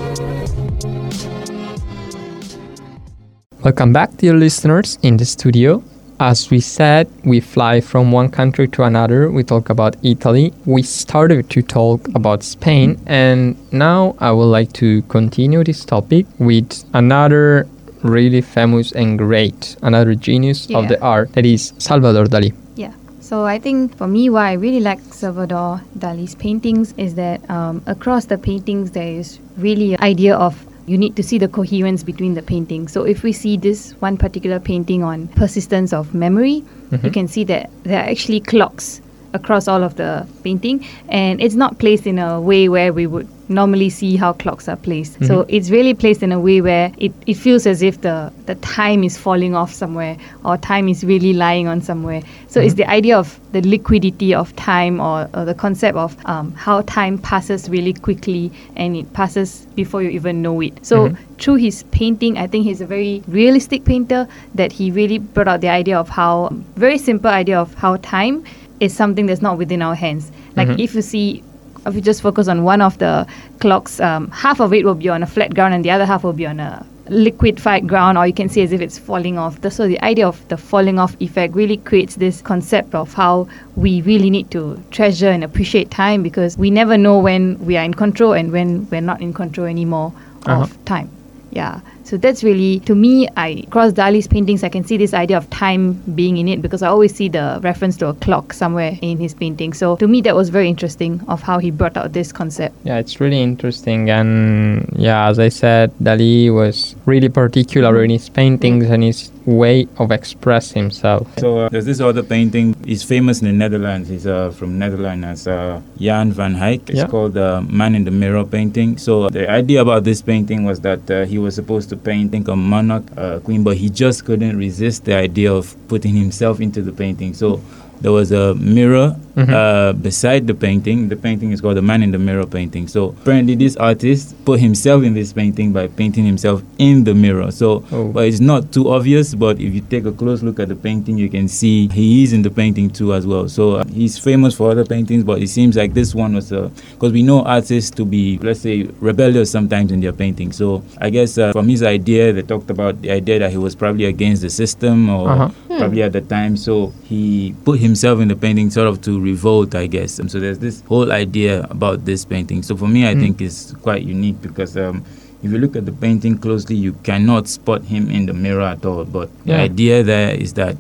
Welcome back, dear listeners, in the studio. As we said, we fly from one country to another. We talk about Italy. We started to talk about Spain, and now I would like to continue this topic with another really famous and great, another genius of the art, that is Salvador Dali. Yeah. So I think for me, why I really like Salvador Dali's paintings is that um, across the paintings there is really an idea of you need to see the coherence between the paintings. So if we see this one particular painting on persistence of memory, you mm-hmm. can see that there are actually clocks across all of the painting and it's not placed in a way where we would normally see how clocks are placed. So mm-hmm. it's really placed in a way where it, it feels as if the, the time is falling off somewhere or time is really lying on somewhere. So it's mm-hmm. the idea of the liquidity of time or, or the concept of um, how time passes really quickly and it passes before you even know it. So mm-hmm. through his painting i think he's a very realistic painter that he really brought out the idea of how very simple idea of how time is something that's not within our hands. Like if you see, if you just focus on one of the clocks, um, half of it will be on a flat ground and the other half will be on a liquefied ground, or you can see as if it's falling off. The- So the idea of the falling off effect really creates this concept of how we really need to treasure and appreciate time because we never know when we are in control and when we're not in control anymore Uh-huh. of time. Yeah. So that's really to me. I across Dali's paintings, I can see this idea of time being in it because I always see the reference to a clock somewhere in his painting. So to me, that was very interesting of how he brought out this concept. Yeah, it's really interesting. And yeah, as I said, Dali was really particular in his paintings and his way of express himself. So uh, there's this other painting. He's famous in the Netherlands. He's uh, from Netherlands as uh, Jan van Eyck. It's Yeah. called uh, Man in the Mirror painting. So the idea about this painting was that uh, he was supposed to paint, I think, a monarch, uh, queen, but he just couldn't resist the idea of putting himself into the painting. So there was a mirror Mhm. uh, beside the painting. The painting is called the Man in the Mirror painting. So apparently, this artist put himself in this painting by painting himself in the mirror. So, Oh. but it's not too obvious. But if you take a close look at the painting, you can see he is in the painting too as well. So uh, he's famous for other paintings, but it seems like this one was because we know artists to be, let's say, rebellious sometimes in their painting. So I guess uh, from his idea, they talked about the idea that he was probably against the system or Uh-huh. probably at the time. So he put himself in the painting sort of to revolt, I guess. And so there's this whole idea about this painting. So for me, I Mm. think it's quite unique because um, if you look at the painting closely, you cannot spot him in the mirror at all. But the idea there is that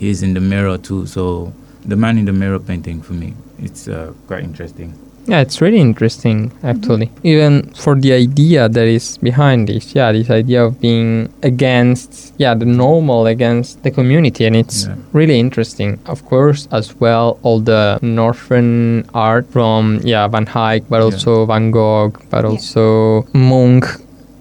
he's in the mirror too. So the man in the mirror painting for me, it's uh, quite interesting. Yeah, it's really interesting actually. Mm-hmm. Even for the idea that is behind this, yeah, this idea of being against, yeah, the normal, against the community, and it's Yeah. really interesting. Of course, as well, all the northern art from, yeah, Van Eyck, but Yeah. also Van Gogh, but also Munch.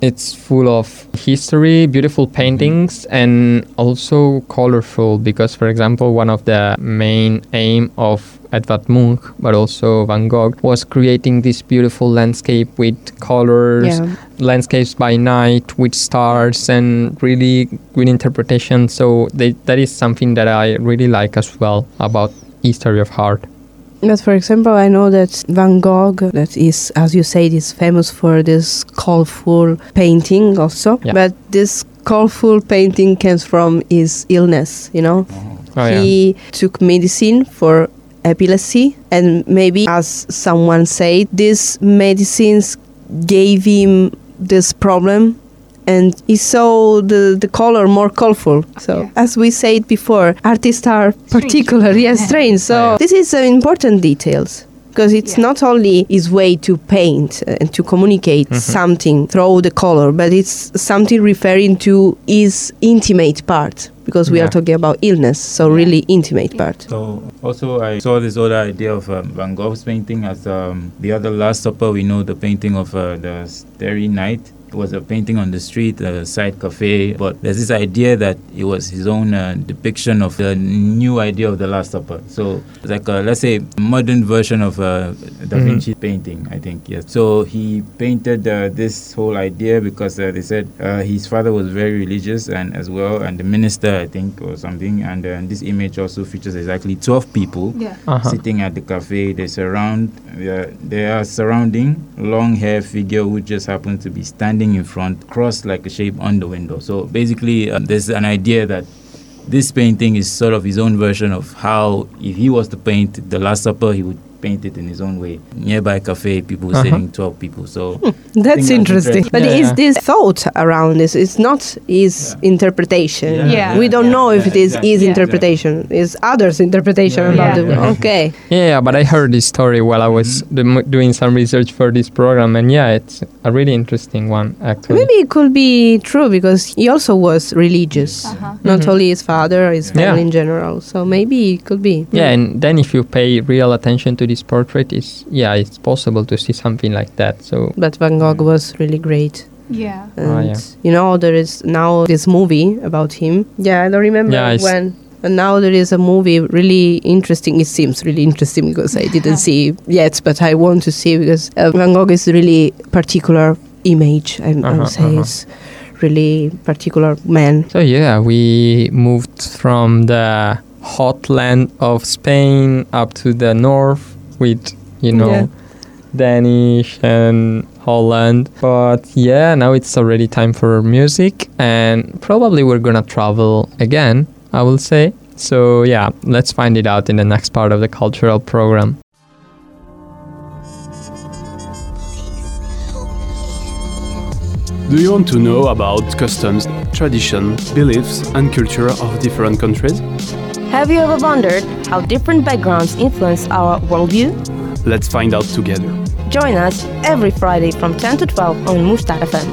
It's full of history, beautiful paintings, mm-hmm. and also colorful. Because, for example, one of the main aim of Edvard Munch, but also Van Gogh, was creating this beautiful landscape with colors, Yeah. landscapes by night with stars, and really good interpretation. So they, that is something that I really like as well about history of art. But for example, I know that Van Gogh, that is, as you said, is famous for this colorful painting also. Yeah. But this colorful painting comes from his illness, you know? Oh, yeah. he took medicine for epilepsy, and maybe, as someone said, these medicines gave him this problem. And he saw the, the color more colorful. So, Yeah. as we said before, artists are particular, yes, strange. So, Oh, yeah. this is uh, important details because it's Yeah. not only his way to paint uh, and to communicate Mm-hmm. something through the color, but it's something referring to his intimate part because we Yeah. are talking about illness, so really intimate part. So also I saw this other idea of um, Van Gogh's painting as um, the other Last Supper. We know the painting of uh, the Starry Night. It was a painting on the street, a side cafe. But there's this idea that it was his own uh, depiction of the new idea of the Last Supper. So it's like a, let's say modern version of uh, Da Mhm. Vinci painting. I think yes. So he painted uh, this whole idea because uh, they said uh, his father was very religious and as well, and the minister I think or something. And uh, this image also features exactly 12 people Yeah. Uh-huh. sitting at the cafe. They surround, they are, they are surrounding long hair figure who just happens to be standing in front, crossed like a shape on the window. So basically, uh, there's an idea that this painting is sort of his own version of how, if he was to paint the Last Supper, he would paint it in his own way. Nearby cafe, people Uh-huh. sitting, 12 people. So That's that's interesting. interesting. But Yeah, is this thought around this? It's not his interpretation. Yeah, Yeah. We don't yeah, know if yeah, it is exactly. his Yeah. interpretation. It's others' interpretation Yeah, about yeah, the yeah. Okay. Yeah, but I heard this story while I was Mm-hmm. do- doing some research for this program, and yeah, it's a really interesting one actually. Maybe it could be true because he also was religious. Uh-huh. Not Mhm. only his father, his Yeah. family in general. So maybe it could be. Yeah, and then if you pay real attention to this portrait, is yeah, it's possible to see something like that. So But Van Gogh was really great. Yeah. And Oh, yeah. you know, there is now this movie about him. Yeah, I don't remember Yeah, when. And now there is a movie really interesting. It seems really interesting because I didn't see yet, but I want to see because uh, Van Gogh is really particular image. I, I Uh-huh, would say uh-huh. it's really particular man. So yeah, we moved from the hot land of Spain up to the north with you know Yeah. Danish and Holland. But yeah, now it's already time for music and probably we're gonna travel again, I will say. So yeah, let's find it out in the next part of the cultural program. Do you want to know about customs, tradition, beliefs, and culture of different countries? Have you ever wondered how different backgrounds influence our worldview? Let's find out together. Join us every Friday from 10 to 12 on Mustar FM.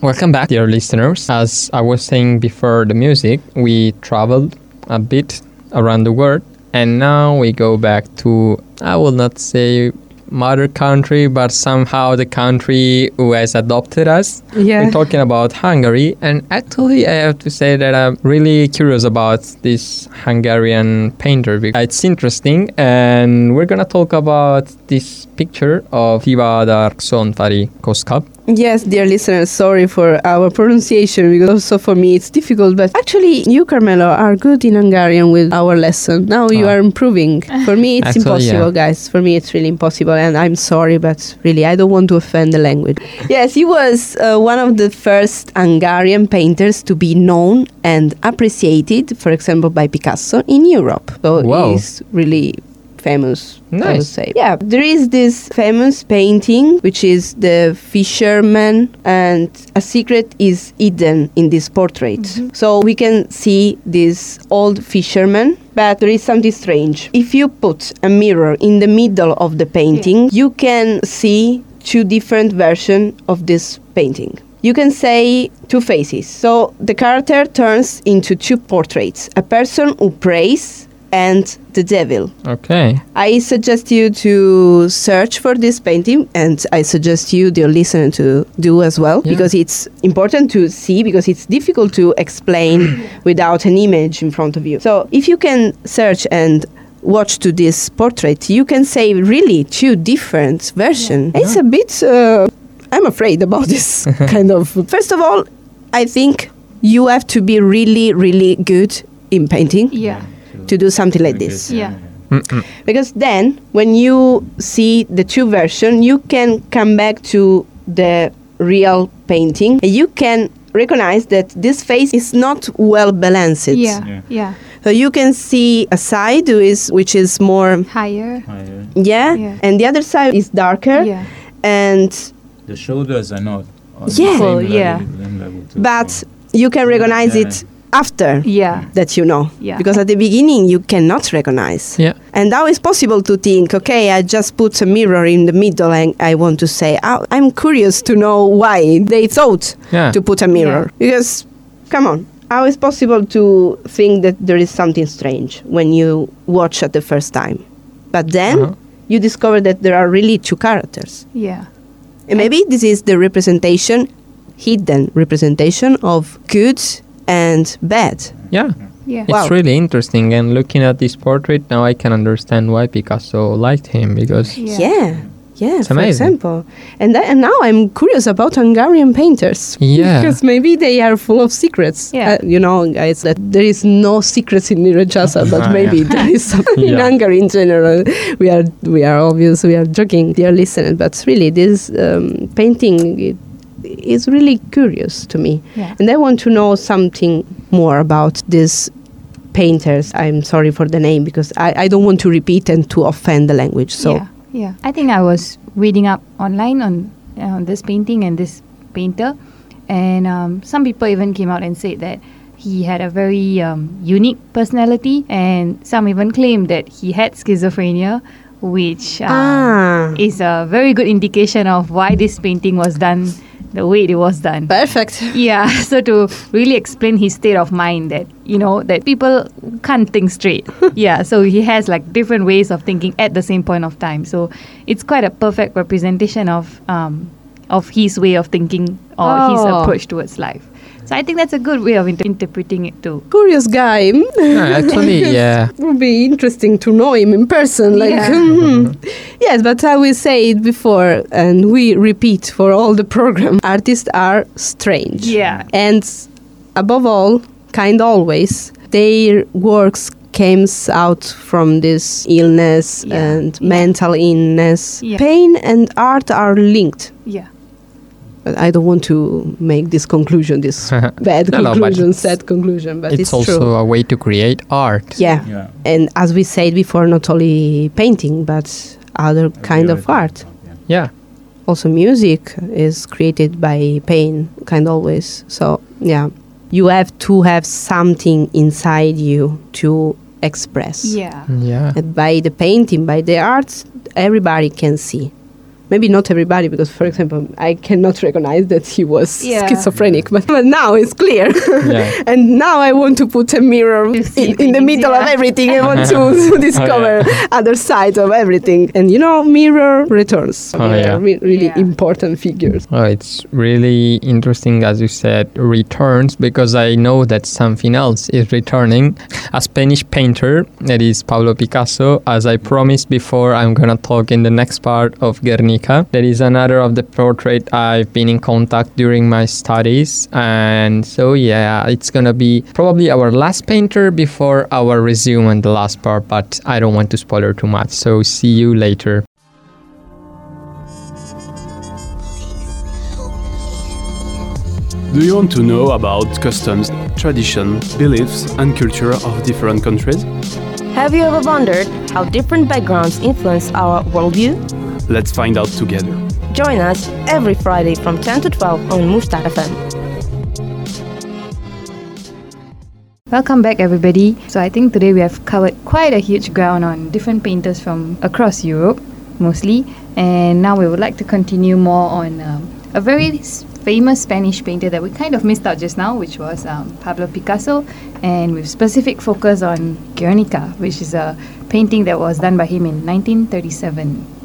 Welcome back, dear listeners. As I was saying before the music, we traveled a bit around the world and now we go back to, I will not say mother country, but somehow the country who has adopted us. Yeah. We're talking about Hungary, and actually, I have to say that I'm really curious about this Hungarian painter. because It's interesting, and we're gonna talk about this picture of Tivadar Csontváry Kosztka. Yes, dear listeners, sorry for our pronunciation because also for me it's difficult. But actually, you, Carmelo, are good in Hungarian with our lesson. Now you Ah. are improving. For me, it's Actually, impossible, yeah. guys. For me, it's really impossible. And I'm sorry, but really, I don't want to offend the language. yes, he was uh, one of the first Hungarian painters to be known and appreciated, for example, by Picasso in Europe. So Wow. he's really famous I would Nice. say. Yeah, there is this famous painting which is the fisherman, and a secret is hidden in this portrait. Mm-hmm. So we can see this old fisherman, but there is something strange. If you put a mirror in the middle of the painting, you can see two different versions of this painting. You can say two faces. So the character turns into two portraits a person who prays and the Devil. Okay. I suggest you to search for this painting, and I suggest you, dear listener, to do as well Yeah. because it's important to see because it's difficult to explain without an image in front of you. So if you can search and watch to this portrait, you can say really two different versions. It's a bit. Uh, I'm afraid about this kind of. First of all, I think you have to be really, really good in painting Yeah. To do something like this Yeah. Mm-mm. because then when you see the two version you can come back to the real painting and you can recognize that this face is not well balanced Yeah. Yeah. Yeah. so you can see a side who is which is more Higher. Higher. yeah, Yeah. and the other side is darker Yeah. and The shoulders are not on Yeah. the same level, yeah. same level but you can recognize Yeah. it after Yeah. that you know Yeah. because at the beginning you cannot recognize Yeah. And it's possible to think, okay, I just put a mirror in the middle and I want to say, "Oh, I'm curious to know why they thought Yeah. to put a mirror. Because, come on, how is possible to think that there is something strange when you watch at the first time? But then Uh-huh. you discover that there are really two characters. Yeah. And maybe this is the representation, hidden representation of good and bad. Yeah. Yeah. It's Wow. really interesting. And looking at this portrait now, I can understand why Picasso liked him because Yeah. Yeah. Yeah, It's for amazing. example. And, tha- and now I'm curious about Hungarian painters. Yeah. because maybe they are full of secrets. Yeah. Uh, you know, guys, that there is no secrets in Nyíregyháza, but Ah, maybe yeah. there is some in Yeah. Hungary in general. We are, we are obvious, we are joking, dear listeners, but really, this um, painting it, is really curious to me. Yeah. And I want to know something more about these painters. I'm sorry for the name because I, I don't want to repeat and to offend the language. So. yeah, yeah. I think I was reading up online on on this painting and this painter, and um, some people even came out and said that he had a very um, unique personality, and some even claimed that he had schizophrenia, which um, Ah. is a very good indication of why this painting was done the way it was done. Perfect. Yeah, so to really explain his state of mind that, you know, that people can't think straight. yeah, so he has like different ways of thinking at the same point of time. So it's quite a perfect representation of um, of his way of thinking or his Oh. approach towards life. So I think that's a good way of inter- interpreting it too. Curious guy. hmm? Yeah, actually, yeah. It would be interesting to know him in person. Like, Yeah. hmm. yes, but I will say it before, and we repeat for all the program. Artists are strange. Yeah. and above all, kind always. Their works comes out from this illness Yeah. and Yeah. mental illness. Yeah. Pain and art are linked. Yeah. But I don't want to make this conclusion, this bad No, no, conclusion, it's- sad conclusion, but it's, it's also true. a way to create art. Yeah. Yeah. and as we said before, not only painting but other kind of art. Yeah. Yeah. Also, music is created by pain, kind of always. So yeah, you have to have something inside you to express. Yeah. Yeah. And by the painting, by the arts, everybody can see. Maybe not everybody, because for example, I cannot recognize that he was Yeah. schizophrenic, but, but now it's clear. Yeah. and now I want to put a mirror in, in the things, middle of yeah. everything. I want to oh, discover other sides of everything. And you know, mirror returns. Oh, They yeah. re- really Yeah. important figures. Oh, it's really interesting, as you said, returns, because I know that something else is returning. A Spanish painter, that is Pablo Picasso. As I promised before, I'm gonna talk in the next part of Guernica. That is another of the portrait I've been in contact during my studies. And so, yeah, it's gonna be probably our last painter before our resume and the last part, but I don't want to spoiler too much. So, see you later. Do you want to know about customs, tradition, beliefs, and culture of different countries? Have you ever wondered how different backgrounds influence our worldview? Let's find out together. Join us every Friday from 10 to 12 on Mustard FM. Welcome back, everybody. So, I think today we have covered quite a huge ground on different painters from across Europe, mostly. And now we would like to continue more on um, a very famous Spanish painter that we kind of missed out just now, which was um, Pablo Picasso. and with specific focus on Guernica, which is a painting that was done by him in 1937.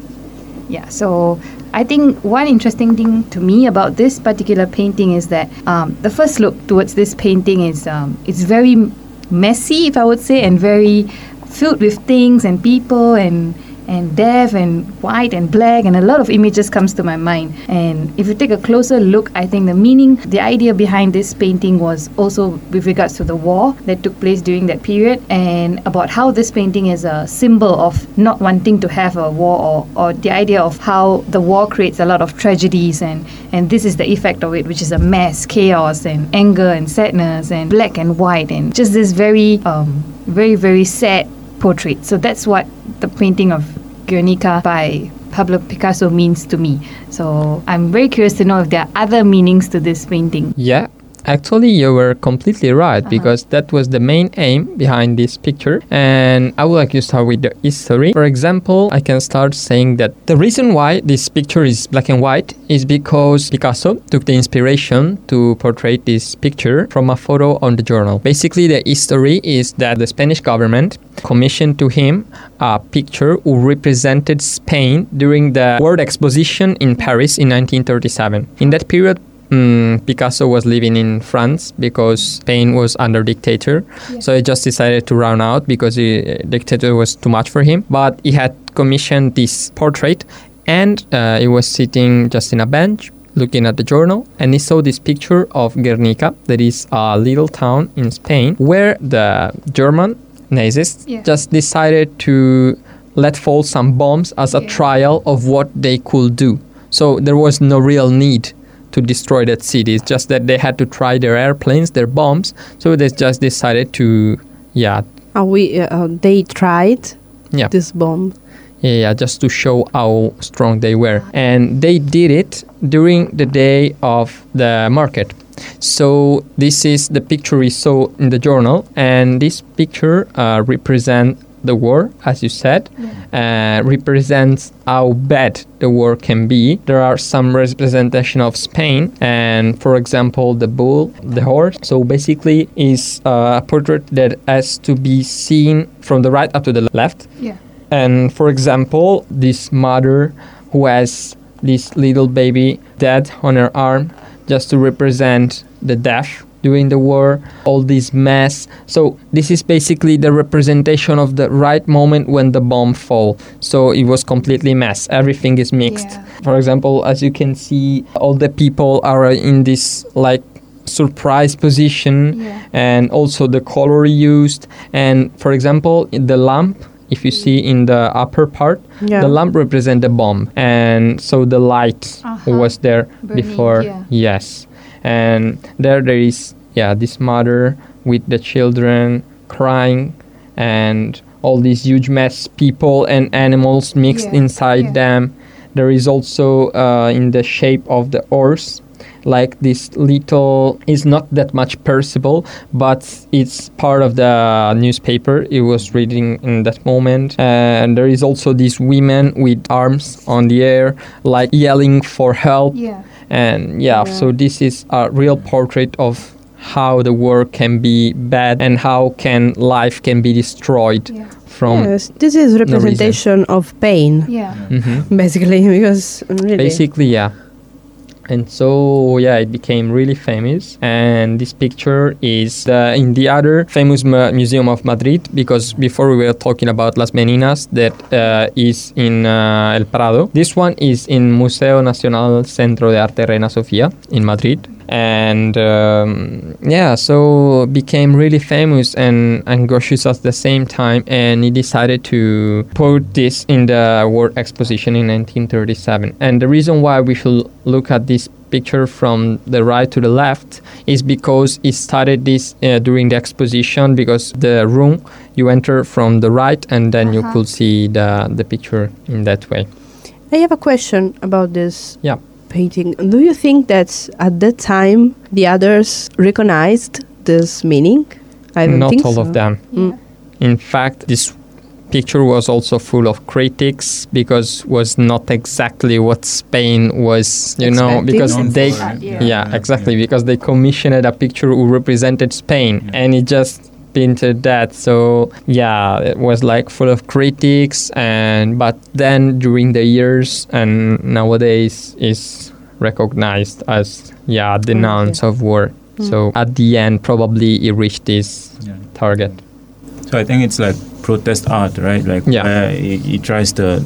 Yeah, so I think one interesting thing to me about this particular painting is that um, the first look towards this painting is um, it's very messy, if I would say, and very filled with things and people and and deaf and white and black and a lot of images comes to my mind. And if you take a closer look i think the meaning the idea behind this painting was also with regards to the war that took place during that period and about how this painting is a symbol of not wanting to have a war or, or the idea of how the war creates a lot of tragedies and and this is the effect of it which is a mess chaos and anger and sadness and black and white and just this very um very very sad portrait. So that's what the painting of Guernica by Pablo Picasso means to me. So I'm very curious to know if there are other meanings to this painting. Yeah, Actually, you were completely right Uh-huh. because that was the main aim behind this picture. And I would like to start with the history. For example, I can start saying that the reason why this picture is black and white is because Picasso took the inspiration to portray this picture from a photo on the journal. Basically, the history is that the Spanish government commissioned to him a picture who represented Spain during the World Exposition in Paris in 1937. In that period, Mm, Picasso was living in France because Spain was under dictator. So he just decided to run out because the dictator was too much for him. But he had commissioned this portrait and uh, he was sitting just in a bench looking at the journal and he saw this picture of Guernica, that is a little town in Spain, where the German Nazis Yeah. just decided to let fall some bombs as a trial of what they could do. So there was no real need to destroy that city. It's just that they had to try their airplanes, their bombs. So they just decided to, yeah, Uh, we uh, uh, they tried yeah, this bomb. yeah, just to show how strong they were. And they did it during the day of the market. So this is the picture we saw in the journal, and this picture uh, represent the war, as you said, uh, represents how bad the war can be. There are some representation of Spain, and for example, the bull, the horse. So basically, is a portrait that has to be seen from the right up to the left. Yeah. And for example, this mother who has this little baby dead on her arm just to represent the death during the war, all this mess. So this is basically the representation of the right moment when the bomb fall. So it was completely mess. Everything is mixed. Yeah. For example, as you can see, all the people are in this like surprise position Yeah. and also the color used and for example the lamp if you see in the upper part Yeah. the lamp represent the bomb and so the light Uh-huh. was there Burning, before yeah. yes and there there is yeah this mother with the children crying and all these huge mess people and animals mixed Yeah, inside yeah. them. There is also uh, in the shape of the horse like this little is not that much perceivable but it's part of the newspaper. It was reading in that moment. And there is also these women with arms on the air like yelling for help. Yeah. And yeah, Yeah. so this is a real portrait of how the world can be bad and how can life can be destroyed Yeah. from yes, this is representation of pain, Yeah. Mhm. basically, because really, basically yeah and so yeah it became really famous. And this picture is uh, in the other famous mu- museum of madrid because before we were talking about las meninas that uh, is in uh, el prado. This one is in museo nacional centro de arte reina sofía in madrid and um, yeah so became really famous and angoshus at the same time and he decided to put this in the world exposition in 1937 and the reason why we should look at this picture from the right to the left is because he started this uh, during the exposition because the room you enter from the right and then you Uh-huh. could see the, the picture in that way. I have a question about this. Yeah painting. Do you think that at that time the others recognized this meaning? I don't not think all so. of them Mm. In fact, this picture was also full of critics because was not exactly what Spain was, you know, Expecting. because Known they, for, right? yeah, Yeah. exactly, Yeah. because they commissioned a picture who represented Spain, Yeah. and it just painted that. So yeah, it was like full of critics, and but then during the years and nowadays is recognized as yeah the Okay. nouns of war. Hmm. So at the end, probably it reached this Yeah. target. So I think it's like protest art, right? Like Yeah. where he, he tries to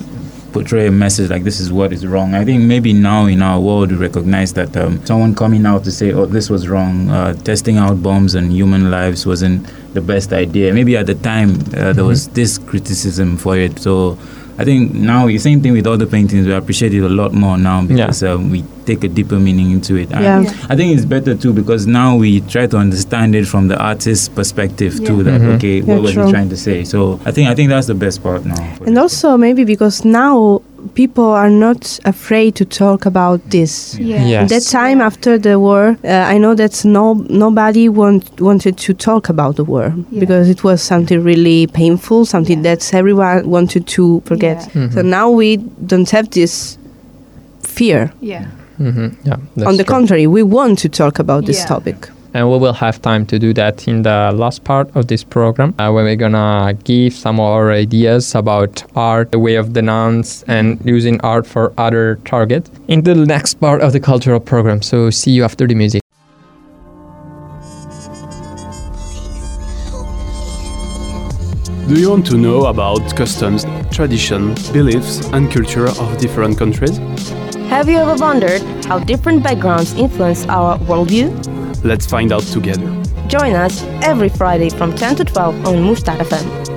portray a message like this is what is wrong. I think maybe now in our world we recognize that um, someone coming out to say, "Oh, this was wrong," uh, testing out bombs on human lives wasn't the best idea. Maybe at the time uh, there was this criticism for it. So I think now the same thing with other paintings. We appreciate it a lot more now because um, we take a deeper meaning into it. And Yeah. I think it's better too because now we try to understand it from the artist's perspective too. That Mhm. okay, Yeah, what was true. he trying to say? So I think I think that's the best part now. And also maybe because now people are not afraid to talk about this. Yeah. Yes. That time after the war, uh, I know that no nobody want, wanted to talk about the war Yeah. because it was something really painful, something Yeah. that everyone wanted to forget. Yeah. So now we don't have this fear. Yeah. hmm Yeah. On the true. contrary, we want to talk about this Yeah. topic. And we will have time to do that in the last part of this program, uh, where we're gonna give some of our ideas about art, the way of the nouns, and using art for other targets in the next part of the cultural program. So see you after the music. Do you want to know about customs, tradition, beliefs, and culture of different countries? Have you ever wondered how different backgrounds influence our worldview? Let's find out together. Join us every Friday from 10 to 12 on Mustard FM.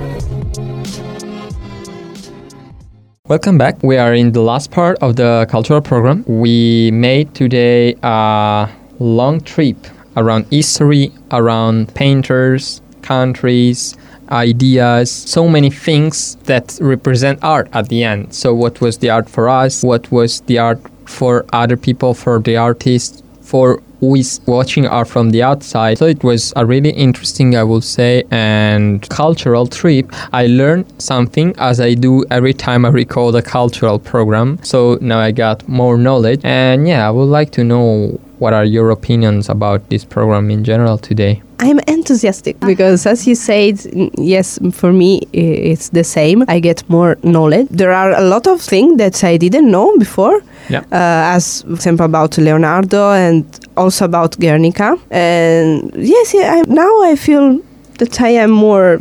Welcome back. We are in the last part of the cultural program. We made today a long trip around history, around painters, countries, ideas, so many things that represent art at the end. So, what was the art for us? What was the art for other people, for the artists, for who is watching art from the outside. So it was a really interesting, I would say, and cultural trip. I learned something as I do every time I record a cultural program. So now I got more knowledge. And yeah, I would like to know what are your opinions about this program in general today. I'm enthusiastic because, as you said, yes, for me it's the same. I get more knowledge. There are a lot of things that I didn't know before, Yeah. uh, as for example about Leonardo and also about Guernica. And yes, yeah, I, now I feel that I am more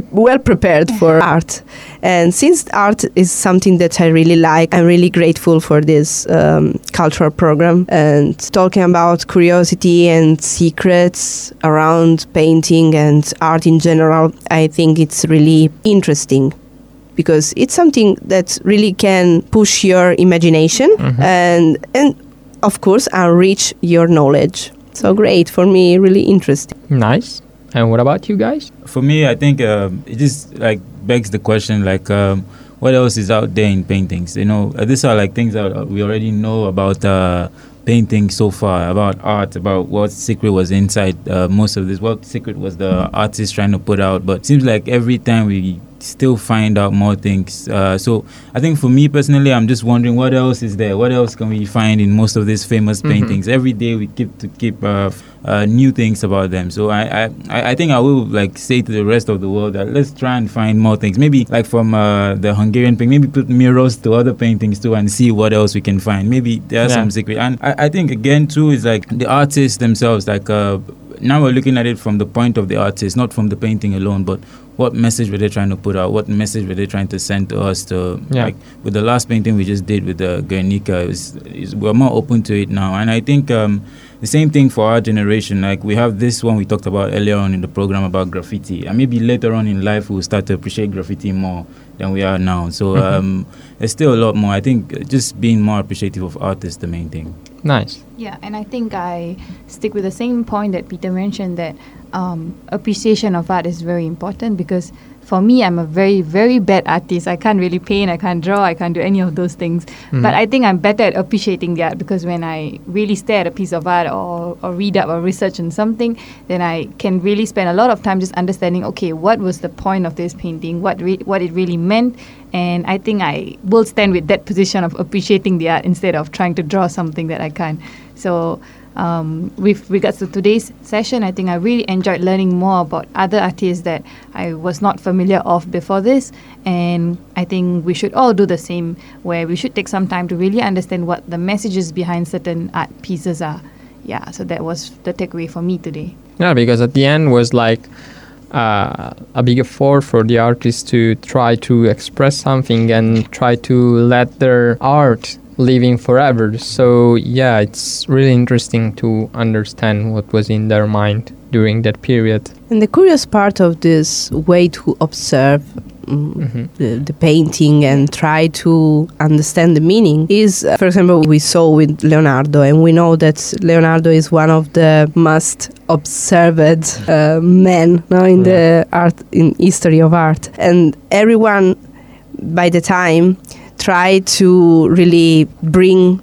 pre- well prepared for art. And since art is something that I really like, I'm really grateful for this um, cultural program and talking about curiosity and secrets around painting and art in general. I think it's really interesting because it's something that really can push your imagination and and of course enrich your knowledge. So great for me, really interesting. Nice. And what about you guys? For me, I think um, it just like begs the question like. Um, what else is out there in paintings? You know, uh, these are like things that we already know about uh, painting so far, about art, about what secret was inside uh, most of this, what secret was the artist trying to put out. But seems like every time we still find out more things. Uh, so I think for me personally, I'm just wondering what else is there? What else can we find in most of these famous Mhm. paintings? Every day we keep to keep uh, uh, new things about them. So I, I, I think I will like say to the rest of the world that let's try and find more things. Maybe like from uh, the Hungarian painting, maybe put mirrors to other paintings too and see what else we can find. Maybe there's Yeah. some secret. And I, I think again too is like the artists themselves. Like uh, now we're looking at it from the point of the artist, not from the painting alone, but what message were they trying to put out? What message were they trying to send to us? To Yeah. like with the last painting we just did with the Guernica, is is we're more open to it now, and I think um, the same thing for our generation. Like we have this one we talked about earlier on in the program about graffiti, and maybe later on in life we'll start to appreciate graffiti more than we are now. So um, there's still a lot more. I think just being more appreciative of art is the main thing. Nice. Yeah, and I think I stick with the same point that Peter mentioned that um, appreciation of art is very important because for me, I'm a very, very bad artist. I can't really paint, I can't draw, I can't do any of those things. But I think I'm better at appreciating the art because when I really stare at a piece of art or, or read up or research on something, then I can really spend a lot of time just understanding, okay, what was the point of this painting, what re- what it really meant, and I think I will stand with that position of appreciating the art instead of trying to draw something that I can't. So um, with regards to today's session, I think I really enjoyed learning more about other artists that I was not familiar of before this, and I think we should all do the same, where we should take some time to really understand what the messages behind certain art pieces are. Yeah, so that was the takeaway for me today. Yeah, because at the end was like uh, a big effort for the artists to try to express something and try to let their art living forever. So yeah, it's really interesting to understand what was in their mind during that period. And the curious part of this way to observe mm, Mhm. the, the painting and try to understand the meaning is, uh, for example, we saw with Leonardo, and we know that Leonardo is one of the most observed uh, men no, in the art in history of art, and everyone by the time tried to really bring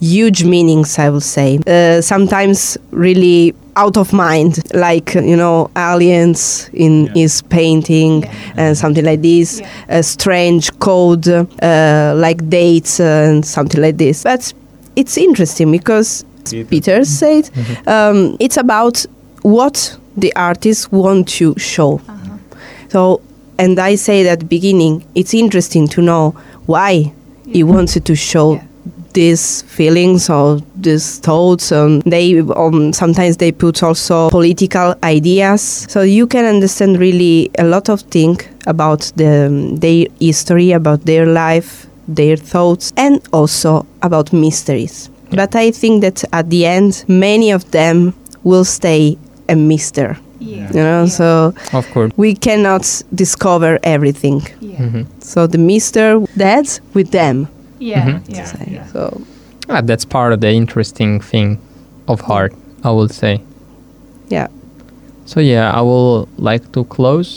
huge meanings i will say. Uh, sometimes really out of mind like you know aliens in Yeah. his painting and something like this a strange code uh, like dates and something like this. But it's interesting because Peter. peter said um, it's about what the artists want to show. So and i said at the beginning it's interesting to know why he wanted to show Yeah. these feelings or these thoughts. And they um, sometimes they put also political ideas. So you can understand really a lot of things about the, their history about their life their thoughts and also about mysteries. But i think that at the end many of them will stay a mystery Yeah. you know so Of course. we cannot discover everything Yeah. Mhm. so the mister that's with them Yeah. Mhm. Yeah. yeah. so Ah, that's part of the interesting thing of art, I would say. yeah So yeah, I will like to close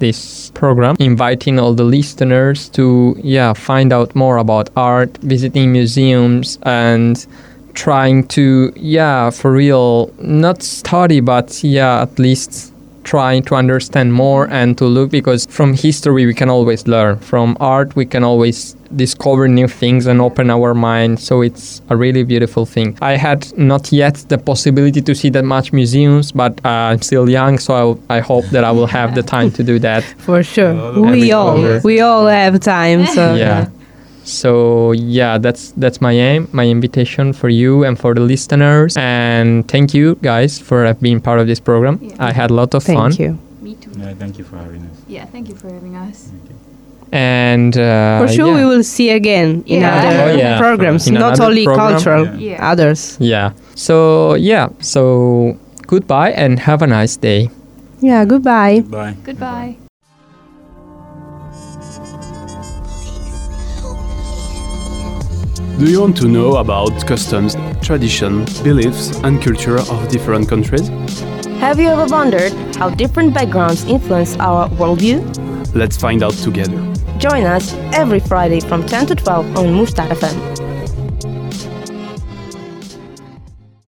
this program inviting all the listeners to yeah, find out more about art, visiting museums and trying to yeah, for real not study but yeah, at least trying to understand more and to look because from history we can always learn. From art we can always discover new things and open our mind. So it's a really beautiful thing. I had not yet the possibility to see that much museums, but uh, I'm still young, so I, I hope that I will have the time to do that. for sure we all we all have time so yeah. So yeah, that's that's my aim, my invitation for you and for the listeners. And thank you guys for being part of this program. Yeah. I had a lot of thank fun. Thank you Me too. Yeah, thank you for having us. Yeah. Thank you for having us. And uh, for sure yeah. we will see again in Yeah. other Oh, yeah. programs In not only program. cultural Yeah. Yeah. others Yeah. So yeah. So goodbye and have a nice day. yeah goodbye Goodbye. Goodbye. Do you want to know about customs, tradition, beliefs, and culture of different countries? Have you ever wondered how different backgrounds influence our worldview? Let's find out together. Join us every Friday from 10 to 12 on Mustar FM.